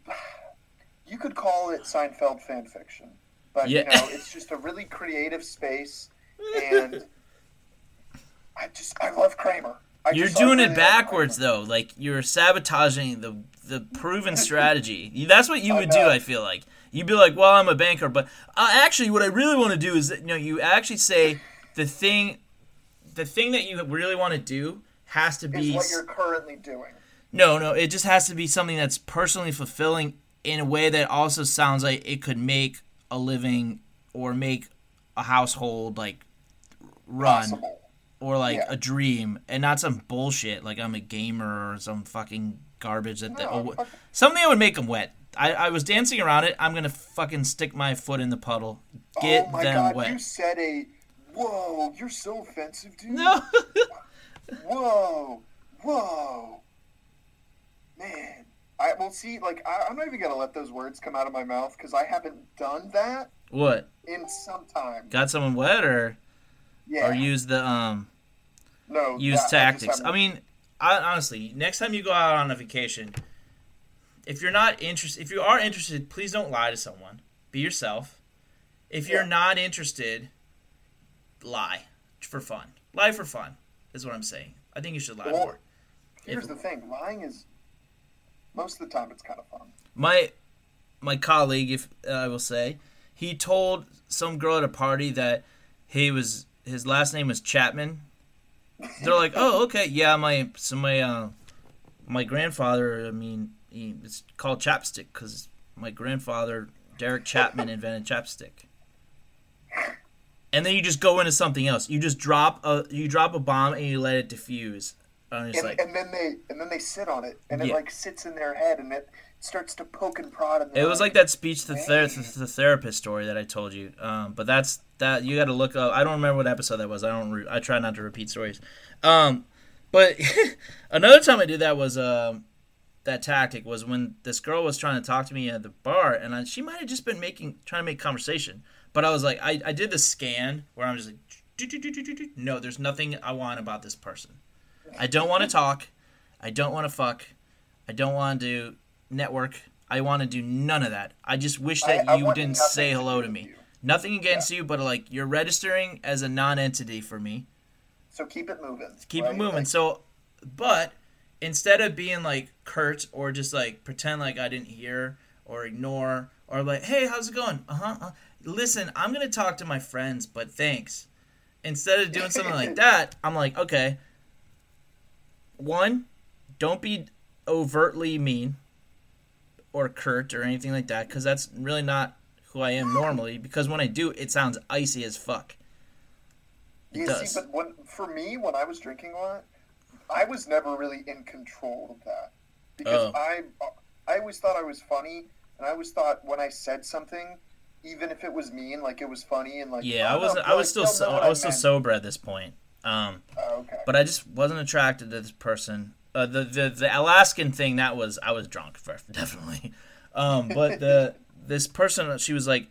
you could call it Seinfeld fan fiction, but Yeah. you know, it's just a really creative space, and I just I love Kramer. I You're doing it backwards though. Like you're sabotaging the the proven strategy. That's what you would do. I feel like you'd be like, "Well, I'm a banker," but uh, actually, what I really want to do is that you know you actually say the thing, the thing that you really want to do has to Is be what you're currently doing. No, no. It just has to be something that's personally fulfilling in a way that also sounds like it could make a living or make a household like run Possible. or like Yeah. a dream and not some bullshit like I'm a gamer or some fucking garbage that No, oh, fuck- something that would make them wet. I, I was dancing around it. I'm gonna fucking stick my foot in the puddle. Get oh my them god, wet. you said a. Whoa, you're so offensive, dude. No. Whoa, whoa, man. I will see. Like I, I'm not even gonna let those words come out of my mouth because I haven't done that what? in some time. Got someone wet or Yeah. or use the um no use that- tactics. I, haven't- mean, I, honestly, next time you go out on a vacation, if you're not interested, if you are interested, please don't lie to someone. Be yourself. If you're Yeah. not interested, lie for fun. Lie for fun is what I'm saying. I think you should lie Well, more. Here's if- the thing: lying is most of the time it's kind of fun. My my colleague, if uh, I will say, he told some girl at a party that he was his last name was Chapman. They're like, "Oh, okay, yeah, my so my uh, my grandfather. I mean, he, it's called chapstick because my grandfather Derek Chapman invented chapstick." And then you just go into something else. You just drop a you drop a bomb and you let it diffuse. And And, like and then they and then they sit on it, and it like sits in their head, and it starts to poke and prod. And It was like that speech to ther- the therapist story that I told you. Um, but that's that you got to look up. I don't remember what episode that was. I don't. Re- I try not to repeat stories. Um, but another time I did that was um, that tactic was when this girl was trying to talk to me at the bar, and I, she might have just been making trying to make conversation. But I was like, I, I did the scan where I'm just like, no, there's nothing I want about this person. I don't want to talk. I don't want to fuck. I don't want to do network. I want to do none of that. I just wish that I- I you want didn't say hello to me. you. Nothing against you, but like you're registering as a non-entity for me. So keep it moving. Keep right? it moving. Like, So, but instead of being like curt or just like pretend like I didn't hear or ignore or like, hey, how's it going? Uh huh. Uh, listen, I'm gonna talk to my friends, but thanks. Instead of doing something like that, I'm like, okay. One, don't be overtly mean or curt or anything like that, because that's really not who I am normally. Because when I do, it sounds icy as fuck. It you does. see, but when, for me, when I was drinking a lot, I was never really in control of that because Oh. I, I always thought I was funny, and I always thought when I said something, even if it was mean, like it was funny and like Yeah, I oh, was no, I was still so, I was still sober at this point. Um, Oh, okay. but I just wasn't attracted to this person. Uh, the the the Alaskan thing that was I was drunk for definitely. Um, but the this person she was like,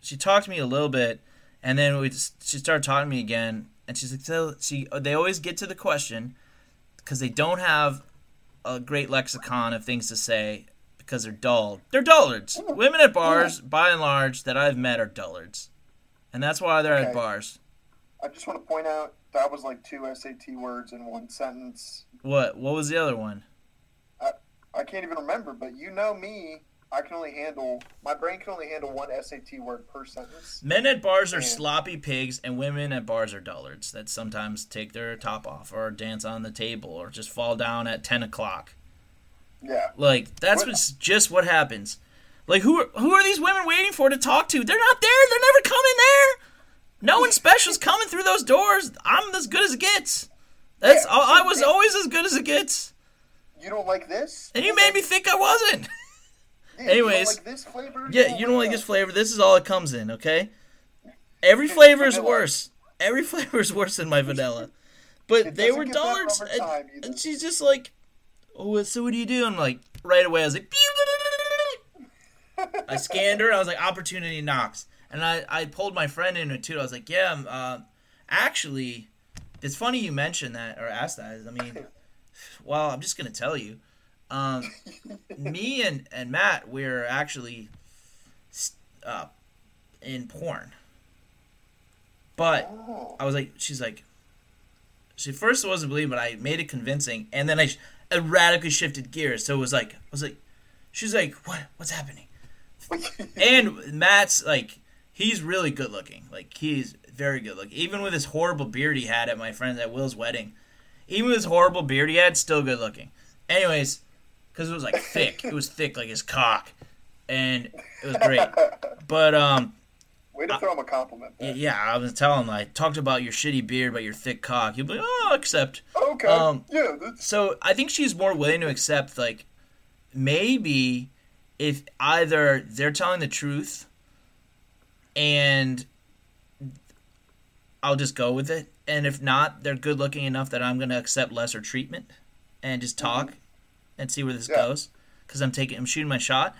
she talked to me a little bit, and then we just, she started talking to me again, and she's like, so she they always get to the question because they don't have a great lexicon of things to say because they're dull. They're dullards. Women at bars, by and large, that I've met are dullards, and that's why they're at bars. I just want to point out that was like two SAT words in one sentence. What? What was the other one? I I can't even remember, but you know me. I can only handle my brain can only handle one SAT word per sentence. Men at bars are Yeah. sloppy pigs, and women at bars are dullards that sometimes take their top off or dance on the table or just fall down at ten o'clock. Yeah. Like that's What- what's just what happens. Like who are, who are these women waiting for to talk to? They're not there. They're never coming there. No one special's coming through those doors. I'm as good as it gets. That's Yeah, I, I was always as good as it gets. You don't like this? And you made me think I wasn't. Yeah, you don't Anyways, like this flavor? yeah, you don't like this flavor. This is all it comes in, okay? Every flavor is worse. Every flavor is worse than my vanilla. But they were get better darts, over and, and she's just like, "Oh, so what do you do?" I'm like, right away, I was like, I scanned her. I was like, "Opportunity knocks," and I I pulled my friend into it too. I was like, "Yeah, um, uh, actually, it's funny you mentioned that or asked that. I mean, well, I'm just gonna tell you, um, me and and Matt, we're actually uh, in porn." But Oh. I was like, she's like, she first wasn't believing, but I made it convincing, and then I, I radically shifted gears. So it was like, I was like, she's like, what, what's happening? And Matt's like, he's really good looking. Like he's very good looking. Even with his horrible beard he had at my friend at Will's wedding, even with his horrible beard he had, still good looking. Anyways, because it was like thick, it was thick like his cock, and it was great. But um, Way to throw him a compliment. Yeah, I was telling him I talked about your shitty beard, about your thick cock. He'll be like, "Oh, accept." Okay. Um, yeah. That's, So I think she's more willing to accept, like, maybe if either they're telling the truth, and I'll just go with it, and if not, they're good looking enough that I'm gonna accept lesser treatment, and just talk, and see where this Mm-hmm. Yeah. goes, because I'm taking, I'm shooting my shot.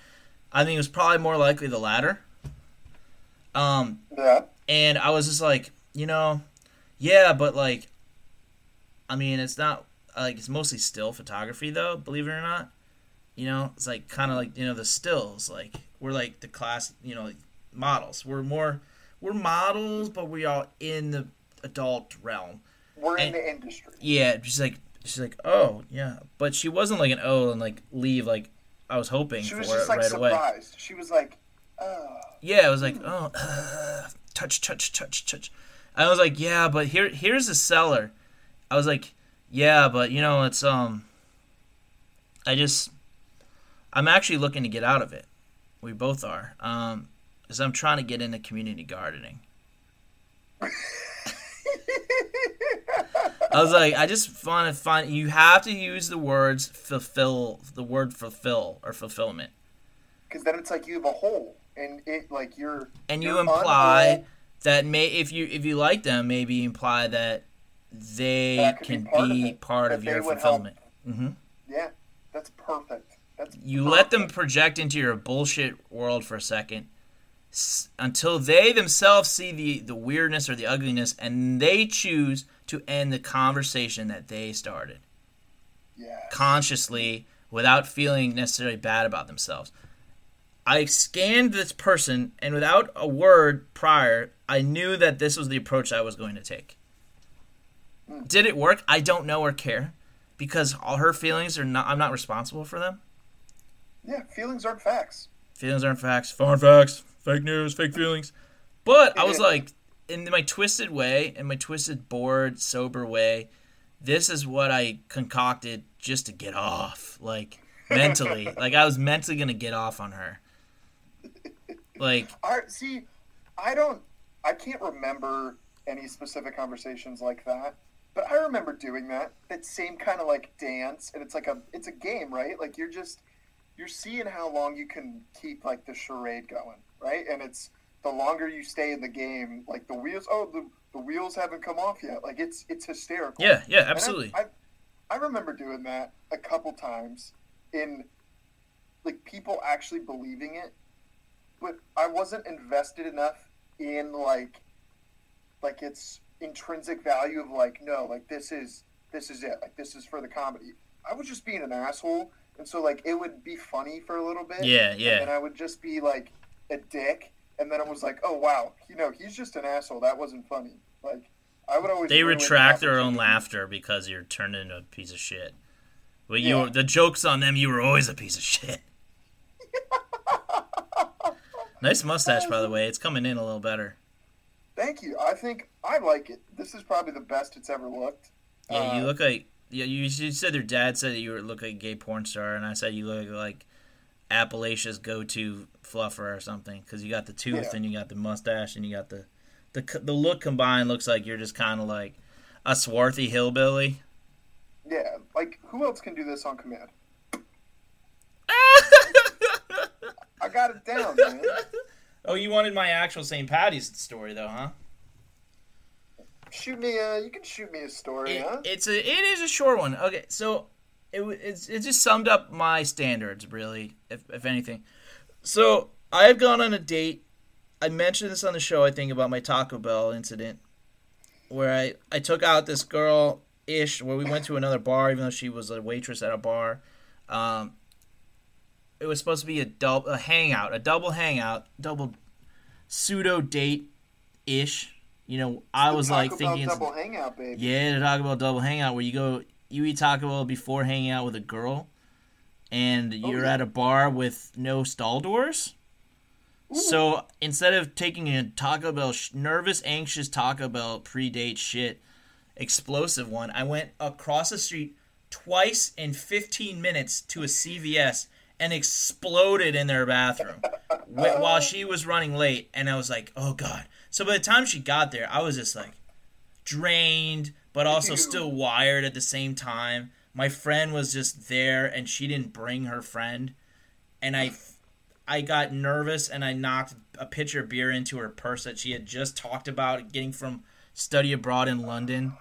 I think it was probably more likely the latter. Um, yeah. and I was just like, you know, yeah, but like, I mean, it's not like it's mostly still photography though. Believe it or not, you know, it's like kind of like you know the stills. Like we're like the class, you know, like models. We're more we're models, but we are in the adult realm. We're in the industry. Yeah, she's like she's like, oh yeah, but she wasn't like an oh and like leave like I was hoping She for was it just like right away. surprised. She was like, oh. Yeah, I was like, oh, touch, touch, touch, touch. I was like, yeah, but here, here's the seller. I was like, yeah, but you know, it's um, I just, I'm actually looking to get out of it. We both are. Um, because I'm trying to get into community gardening. I was like, I just want to find. You have to use the words fulfill, the word fulfill or fulfillment. Because then it's like you have a hole, and it like you're. and you you're imply that may if you if you like them maybe imply that they That can be part of be it, part of your fulfillment hmm Yeah, that's perfect. That's you perfect. let them project into your bullshit world for a second until they themselves see the the weirdness or the ugliness and they choose to end the conversation that they started Yeah. consciously without feeling necessarily bad about themselves. I scanned this person, and without a word prior, I knew that this was the approach I was going to take. Hmm. Did it work? I don't know or care because all her feelings are not. I'm not responsible for them. Yeah, feelings aren't facts. Feelings aren't facts. Foreign facts. Fake news. Fake feelings. But I was like, in my twisted way, in my twisted, bored, sober way, this is what I concocted just to get off. Like, mentally. like, I was mentally going to get off on her. Like, I see. I don't. I can't remember any specific conversations like that, but I remember doing that. That same kind of like dance, and it's like a it's a game, right? Like you're just you're seeing how long you can keep like the charade going, right? And it's the longer you stay in the game, like the wheels. Oh, the the wheels haven't come off yet. Like it's it's hysterical. yeah, yeah, And I- absolutely. I, I remember doing that a couple times in like people actually believing it, but I wasn't invested enough in like like its intrinsic value of like no, like this is this is it, like this is for the comedy. I was just being an asshole, and so like it would be funny for a little bit. Yeah, And yeah. then I would just be like a dick, and then it was like, oh wow, you know, he's just an asshole. That wasn't funny. Like I would always They retract their own laughter because you're turned into a piece of shit. But you, Yeah. were the joke's on them. You were always a piece of shit. nice mustache, by the way. It's coming in a little better. Thank you. I think I like it. This is probably the best it's ever looked. Yeah, you Uh, look like yeah. You, you said your dad said that you look like a gay porn star, and I said you look like Appalachia's go-to fluffer or something because you got the tooth Yeah. and you got the mustache and you got the the the look combined looks like you're just kind of like a swarthy hillbilly. Yeah, like who else can do this on command? I got it down, man. oh, you wanted my actual St. Patty's story, though, huh? Shoot me a. You can shoot me a story, It- huh? It's a. It is a short one. Okay, so it it's it just summed up my standards, really, if if anything. So I have gone on a date. I mentioned this on the show. I think about my Taco Bell incident, where I I took out this girl ish, where we went to another bar, even though she was a waitress at a bar. Um, it was supposed to be a double a hangout, a double hangout, double pseudo date ish. You know, I was like thinking. double hangout, baby. yeah, the Taco Bell double hangout where you go, you eat Taco Bell before hanging out with a girl, and oh, you're yeah. at a bar with no stall doors. So instead of taking a Taco Bell, sh- nervous, anxious Taco Bell pre-date shit, explosive one, I went across the street twice in 15 minutes to a CVS and exploded in their bathroom wh- while she was running late. And I was like, oh god. So by the time she got there, I was just like drained, but also still wired at the same time. My friend was just there, and she didn't bring her friend, and I, I got nervous, and I knocked a pitcher of beer into her purse that she had just talked about getting from study abroad in London,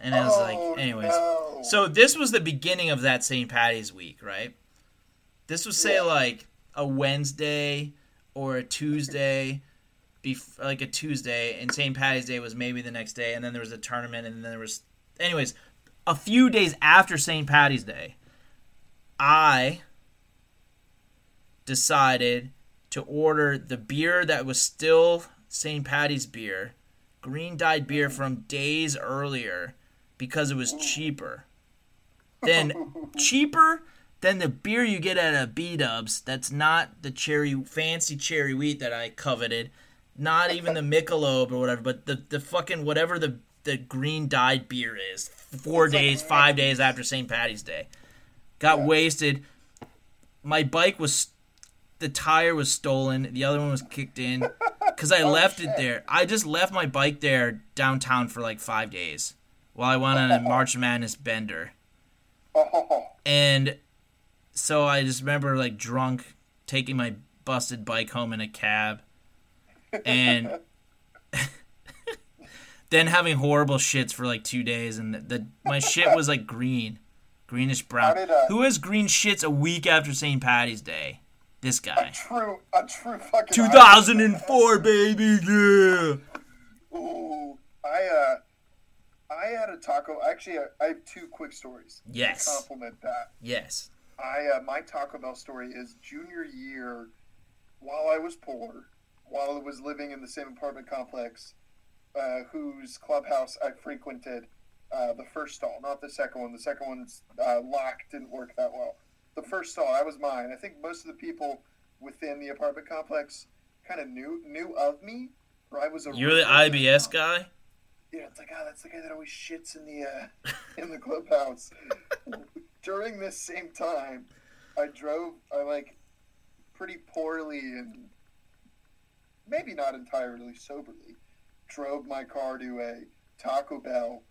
and I was oh, like, anyways. no. So this was the beginning of that St. Patty's week, right? This was say Yeah. like a Wednesday or a Tuesday, bef- like a Tuesday, and St. Patty's Day was maybe the next day, and then there was a tournament, and then there was, anyways, a few days after St. Patty's Day, I decided to order the beer that was still St. Patty's beer, green dyed beer from days earlier, because it was cheaper. Then cheaper than the beer you get at a B Dubs. That's not the cherry fancy cherry wheat that I coveted. Not even the Michelob or whatever, but the, the fucking whatever the the green dyed beer is. Four It's like days, five days after St. Patty's Day. Got Yeah. wasted. My bike was the tire was stolen. The other one was kicked in because I Oh, left it there. I just left my bike there downtown for like five days while I went on a March Madness bender. And so I just remember like drunk taking my busted bike home in a cab and then having horrible shits for like two days and the, the my shit was like green greenish brown did, uh, who has green shits a week after st patty's day this guy. a true, a true fucking. 2004 baby yeah Ooh, I uh, I had a taco. Actually, I, I have two quick stories. Yes. To complement that. yes I uh, my Taco Bell story is junior year, while I was poor, while I was living in the same apartment complex, uh, whose clubhouse I frequented. Uh, the first stall, not the second one. The second one's uh, lock didn't work that well. The first stall, that was mine. I think most of the people within the apartment complex kind of knew knew of me. Or I was a you're the ibs guy Yeah, it's like, oh, that's the guy that always shits in the uh, in the clubhouse. During this same time, I drove, I like, pretty poorly and maybe not entirely soberly, drove my car to a Taco Bell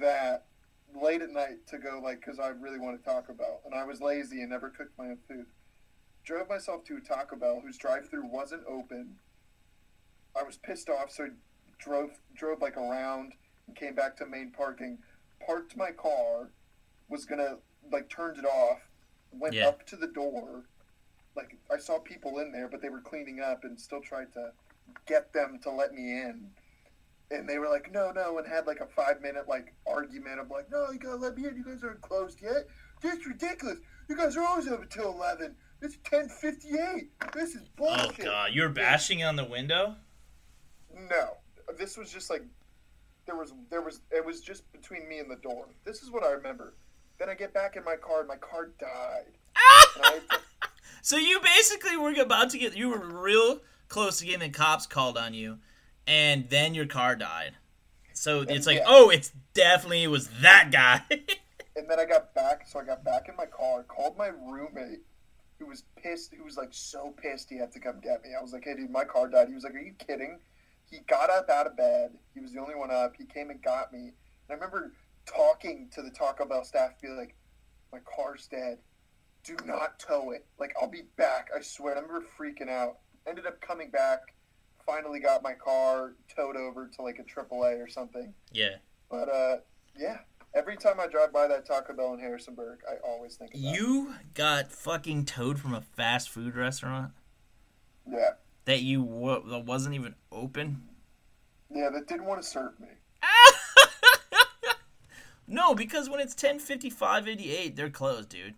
that late at night to go like because I really want wanted Taco Bell and I was lazy and never cooked my own food. Drove myself to a Taco Bell whose drive-through wasn't open. I was pissed off, so I drove drove like around and came back to main parking. Parked my car, was gonna like turned it off. Went Yeah. up to the door. Like I saw people in there, but they were cleaning up and still tried to get them to let me in. And they were like, no, no, and had like a five minute like argument of like, no, you gotta let me in. You guys aren't closed yet. This is ridiculous. You guys are always open till eleven. It's ten fifty eight. This is bullshit. oh god you're bashing on the window No, this was just like there was there was it was just between me and the door. This is what I remember. Then I get back in my car. and My car died. And I to- So you basically were about to get you were real close to getting the cops called on you, and then your car died. So it's like, Yeah. oh, it's definitely it was that guy. and then I got back, so I got back in my car, called my roommate, who was pissed. Who was like so pissed he had to come get me. I was like, "Hey, dude, my car died." He was like, "Are you kidding?" He got up out of bed. He was the only one up. He came and got me. And I remember talking to the Taco Bell staff, be like, "My car's dead. do not tow it. Like, I'll be back. I swear. I remember freaking out. Ended up coming back. Finally got my car towed over to like a AAA or something. Yeah. But uh, yeah. Every time I drive by that Taco Bell in Harrisonburg, I always think. You got fucking towed from a fast food restaurant Yeah. that you wa- that wasn't even open. Yeah, that didn't want to serve me. No, because when it's 10:55, 88, they're closed, dude.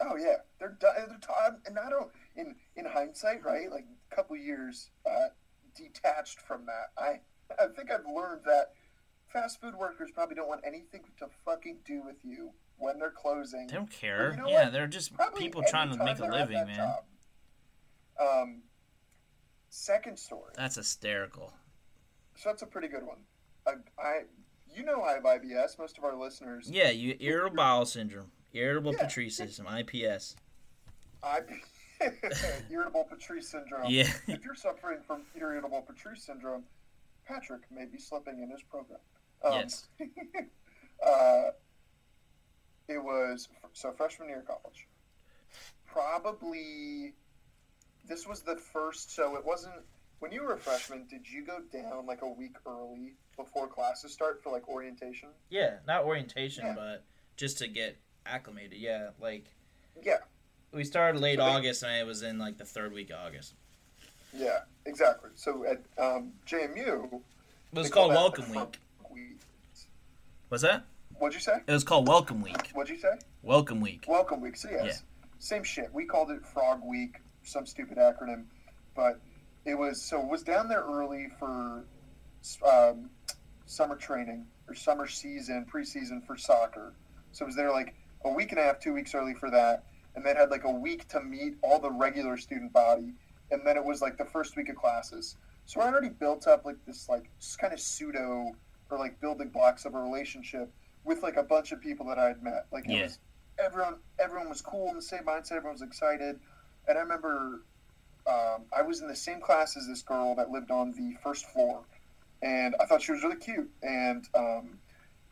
Oh yeah, they're done. They're t- and I don't. In in hindsight, right? Like a couple years uh, detached from that, I I think I've learned that fast food workers probably don't want anything to fucking do with you when they're closing. They don't care. you know yeah, what? they're just Probably people trying to make a living, man. job. Um, second story. That's hysterical. So that's a pretty good one. I, I you know I have IBS. Most of our listeners. Yeah, you irritable bowel syndrome, irritable Yeah. patricium, IPS. I irritable Patrice syndrome. Yeah. If you're suffering from irritable Patrice syndrome, Patrick may be slipping in his program. Um, Yes. uh, it was so freshman year of college. Probably this was the first. So it wasn't when you were a freshman. Did you go down like a week early before classes start for like orientation? Yeah, not orientation, Yeah. but just to get acclimated. Yeah, like Yeah. We started late So they- August, and I was in like the third week of August. Yeah, exactly. So at um, JMU, It was called Welcome Week. week. Was that? What'd you say? It was called Welcome Week. What'd you say? Welcome Week. Welcome week. So yes, same shit. We called it Frog Week, some stupid acronym, but it was so it was down there early for um, summer training or summer season, preseason for soccer. So it was there like a week and a half, two weeks early for that, and then had like a week to meet all the regular student body, and then it was like the first week of classes. So I already built up like this like kind of pseudo or like building blocks of a relationship with like a bunch of people that I had met. Like it was everyone everyone was cool in the same mindset, everyone was excited. And I remember um, I was in the same class as this girl that lived on the first floor, and I thought she was really cute. And um,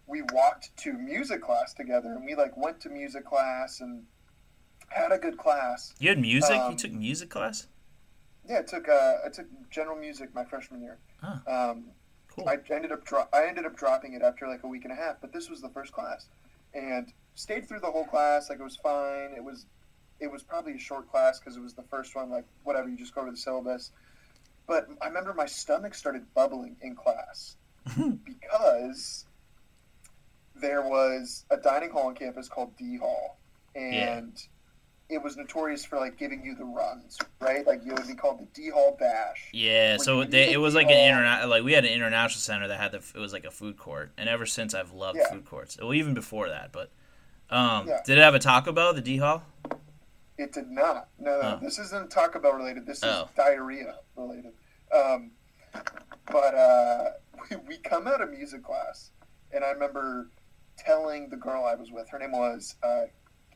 we walked to music class together, and we like went to music class and had a good class. You had music? you Um, took music class? Yeah, I took uh, I took general music my freshman year. Oh. Um, Cool. I ended up dro- I ended up dropping it after like a week and a half, but this was the first class, and stayed through the whole class. Like it was fine. It was it was probably a short class because it was the first one. Like whatever, you just go to the syllabus. But I remember my stomach started bubbling in class because there was a dining hall on campus called D Hall, and it was notorious for like giving you the runs, right? Like you would be called the D Hall Bash. Yeah, so they, it was the like an interna- like we had an international center that had the it was like a food court, and ever since I've loved Yeah. food courts. Well, even before that, but um, Yeah. did it have a Taco Bell, the D Hall? It did not. No, no. Oh. This isn't Taco Bell related. This is Oh. diarrhea related. Um, but uh, we, we come out of music class, and I remember telling the girl I was with, her name was, uh,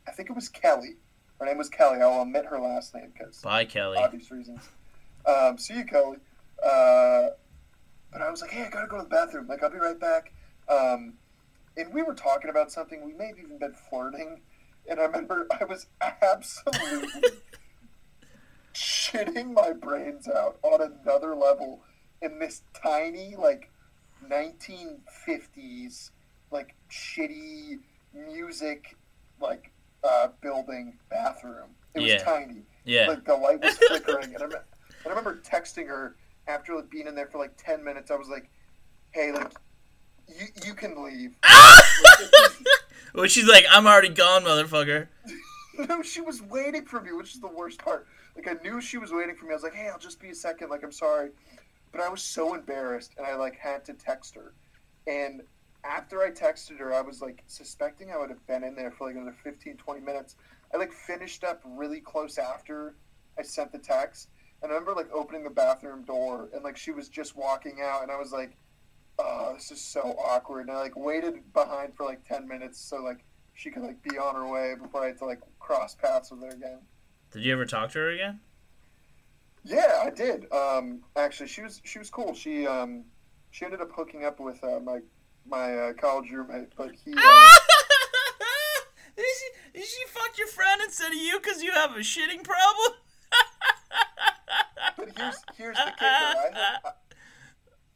I think it was Kelly. Her name was Kelly. I'll omit her last name because Bye, Kelly. obvious reasons. Um, see you, Kelly. Uh, but I was like, hey, I gotta go to the bathroom. Like, I'll be right back. Um, and we were talking about something. We may have even been flirting. And I remember I was absolutely shitting my brains out on another level in this tiny, like, 1950s, like, shitty music, like, uh, building bathroom. It was Yeah. tiny Yeah. like the light was flickering, and I, rem- I remember texting her after like, being in there for like ten minutes. I was like, "Hey, like, you you can leave." well, she's like, I'm already gone, motherfucker. no, she was waiting for me, which is the worst part. Like, I knew she was waiting for me. I was like, "Hey, I'll just be a second. Like, I'm sorry," but I was so embarrassed, and I like had to text her. And after I texted her, I was like suspecting I would have been in there for like another 15, 20 minutes. I like finished up really close after I sent the text. And I remember like opening the bathroom door and like she was just walking out and I was like, oh, this is so awkward. And I like waited behind for like 10 minutes so like she could like be on her way before I had to like cross paths with her again. Did you ever talk to her again? Yeah, I did. Um, actually, she was she was cool. She um, she ended up hooking up with uh, my my uh, college roommate, but he uh, she, she fuck fucked your friend instead of you because you have a shitting problem? but here's here's the kicker. I, hooked-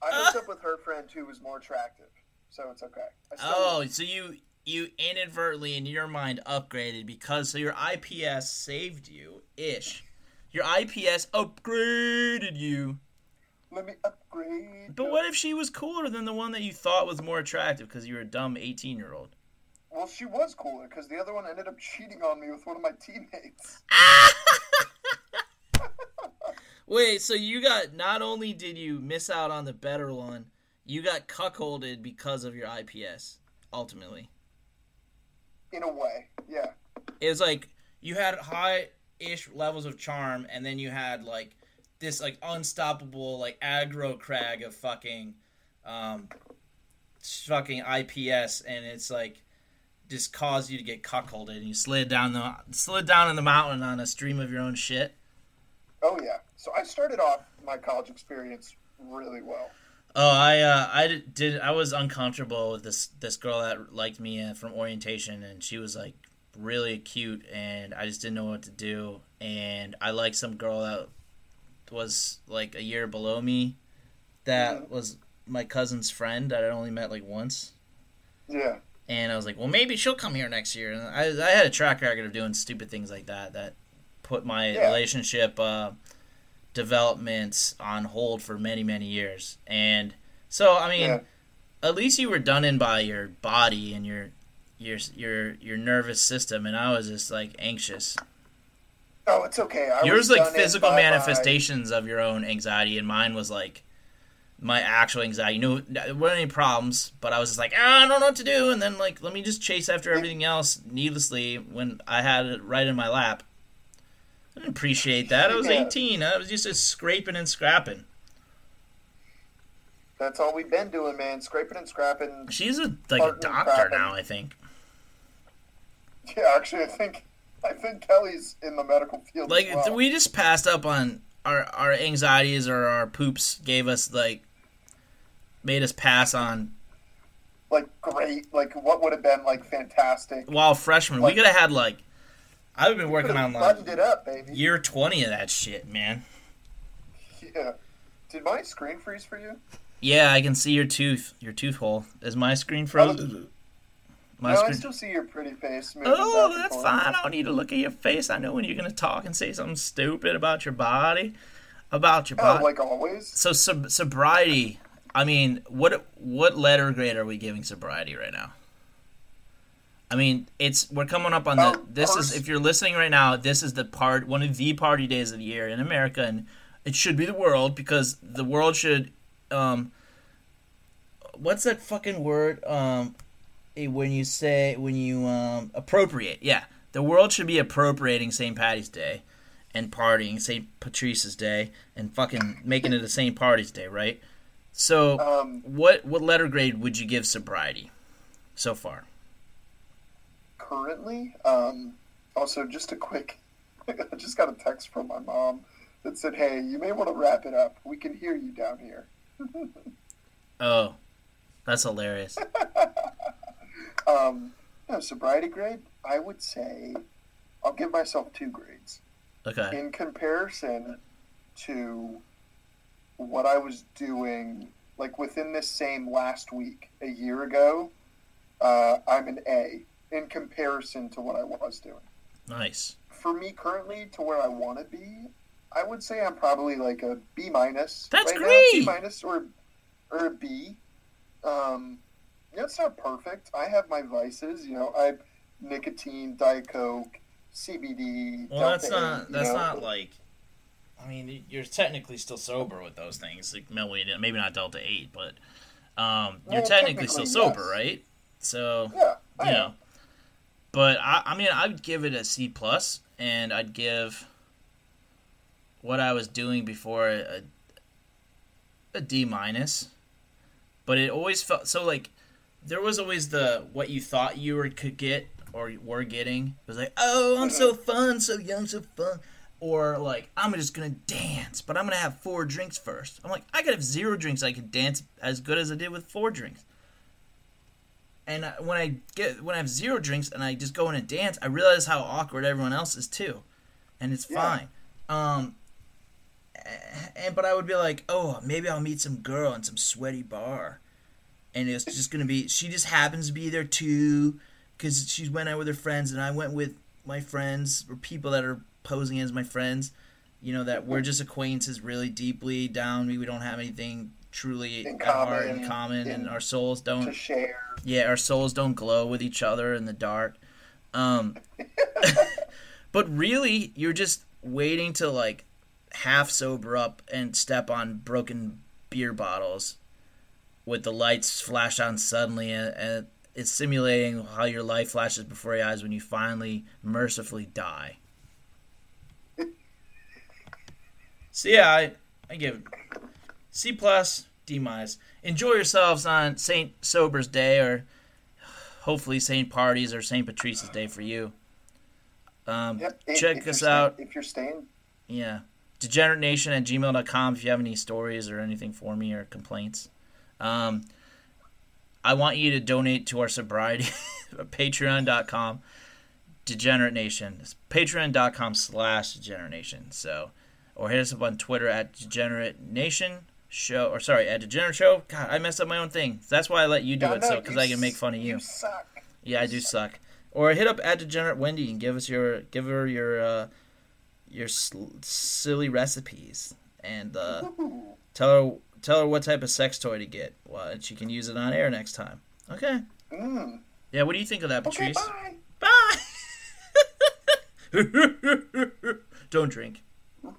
I, I hooked up with her friend who was more attractive, so it's okay. Oh, so you you inadvertently in your mind upgraded because so your IPS saved you ish. Your IPS upgraded you. Let me upgrade. But what if she was cooler than the one that you thought was more attractive because you were a dumb 18 year old? Well, she was cooler because the other one ended up cheating on me with one of my teammates. Wait, so you got not only did you miss out on the better one, you got cuckolded because of your IBS. Ultimately, In a way, yeah. it was like you had high-ish levels of charm, and then you had like this like unstoppable like aggro crag of fucking, um, fucking IBS, and it's like just caused you to get cuckolded, and you slid down the slid down in the mountain on a stream of your own shit. Oh yeah. So I started off my college experience really well. Oh, I uh, I did, I was uncomfortable with this this girl that liked me uh, from orientation, and she was like really cute, and I just didn't know what to do. And I liked some girl that was like a year below me, that Mhm. was my cousin's friend that I only met like once. Yeah. And I was like, well, maybe she'll come here next year. And I, I had a track record of doing stupid things like that that put my Yeah. relationship uh, developments on hold for many, many years. And so, I mean, Yeah. at least you were done in by your body and your your your your nervous system, and I was just like anxious. Oh, it's okay. I Yours was like physical my- manifestations of your own anxiety, and mine was like my actual anxiety. No, there weren't any problems, but I was just like, ah, I don't know what to do, and then like, let me just chase after everything else needlessly when I had it right in my lap. I didn't appreciate that. I was Yeah. 18. I was just, just scraping and scrapping. That's all we've been doing, man. Scraping and scrapping. She's a like a doctor now, I think. Yeah, actually, I think I think Kelly's in the medical field. Like well. we just passed up on our our anxieties or our poops gave us like made us pass on like great. Like what would have been like fantastic. while freshmen. we could have had like I've been working on like it up, baby. year twenty of that shit, man. Yeah. Did my screen freeze for you? Yeah, I can see your tooth, your tooth hole. Is my screen frozen? My no, I still see your pretty face. Oh, that's fine. I don't need to look at your face. I know when you're gonna talk and say something stupid about your body, about your Oh, body. like always. So sob- sobriety. I mean, what what letter grade are we giving sobriety right now? I mean, it's we're coming up on the. Oh, This is if you're listening right now. This is the part one of the party days of the year in America, and it should be the world because the world should. Um, what's that fucking word? Um, when you say when you um appropriate, yeah, the world should be appropriating St. Patty's Day and partying St. Patrice's Day and fucking making it a St. Patty's Day, right? So, Um, what what letter grade would you give sobriety so far? currently, um, also just a quick. I just got a text from my mom that said, "Hey, you may want to wrap it up. We can hear you down here." Oh, that's hilarious. Um, no, sobriety grade. I would say I'll give myself two grades. Okay. in comparison to what I was doing, like within this same last week, a year ago, uh, I'm an A in comparison to what I was doing. Nice. For me, currently, to where I want to be, I would say I'm probably like a B minus. That's right now, great. B minus or or a B. Um, yeah, it's not perfect. I have my vices. You know, I've nicotine, diet coke, CBD. Well, that's not that's know. not like. I mean, you're technically still sober with those things, like maybe not Delta Eight, but um, you're Well, technically still sober, yes. right? So Yeah, I you am. know. But I, I mean, I'd give it a C plus, and I'd give what I was doing before a, a D minus. But it always felt so like there was always the what you thought you were could get or were getting. It was like, oh, I'm so uh-huh. fun, so young, so fun. Or like, I'm just gonna dance, but I'm gonna have four drinks first. I'm like, I could have zero drinks, I could dance as good as I did with four drinks And uh, when I get when I have zero drinks and I just go in and dance, I realize how awkward everyone else is too, and it's Yeah. fine. Um, eh, and but I would be like, oh, maybe I'll meet some girl in some sweaty bar, and it's just gonna be she just happens to be there too, because she went out with her friends and I went with my friends or people that are posing as my friends, you know that we're just acquaintances really deeply down. We we don't have anything truly In at heart in common, common, and our souls don't share. yeah, our souls don't glow with each other in the dark. Um, but really, you're just waiting to like half sober up and step on broken beer bottles with the lights flash on suddenly, and, and it's simulating how your life flashes before your eyes when you finally mercifully die. So yeah, I I give C plus D minus. Enjoy yourselves on Saint Sober's Day or hopefully Saint Parties or Saint Patrice's Day for you. Um, Yep. if- check if us staying- out. if you're staying. Yeah. DegenerateNation at gmail.com if you have any stories or anything for me or complaints. Um, I want you to donate to our sobriety patreon.com degenerate nation. It's patreon.com slash degenerate nation so or hit us up on twitter at degenerate nation show or sorry at degenerate show. God i messed up my own thing. That's why i let you do it no, so because i can make fun of you. You suck. yeah, I do suck. Or hit up at degenerate Wendy and give us your give her your uh, your sl- silly recipes and uh, tell her tell her what type of sex toy to get. Well, and she can use it on air next time. Okay. Mm. Yeah. What do you think of that, Okay, Patrice? bye. Bye. Don't drink.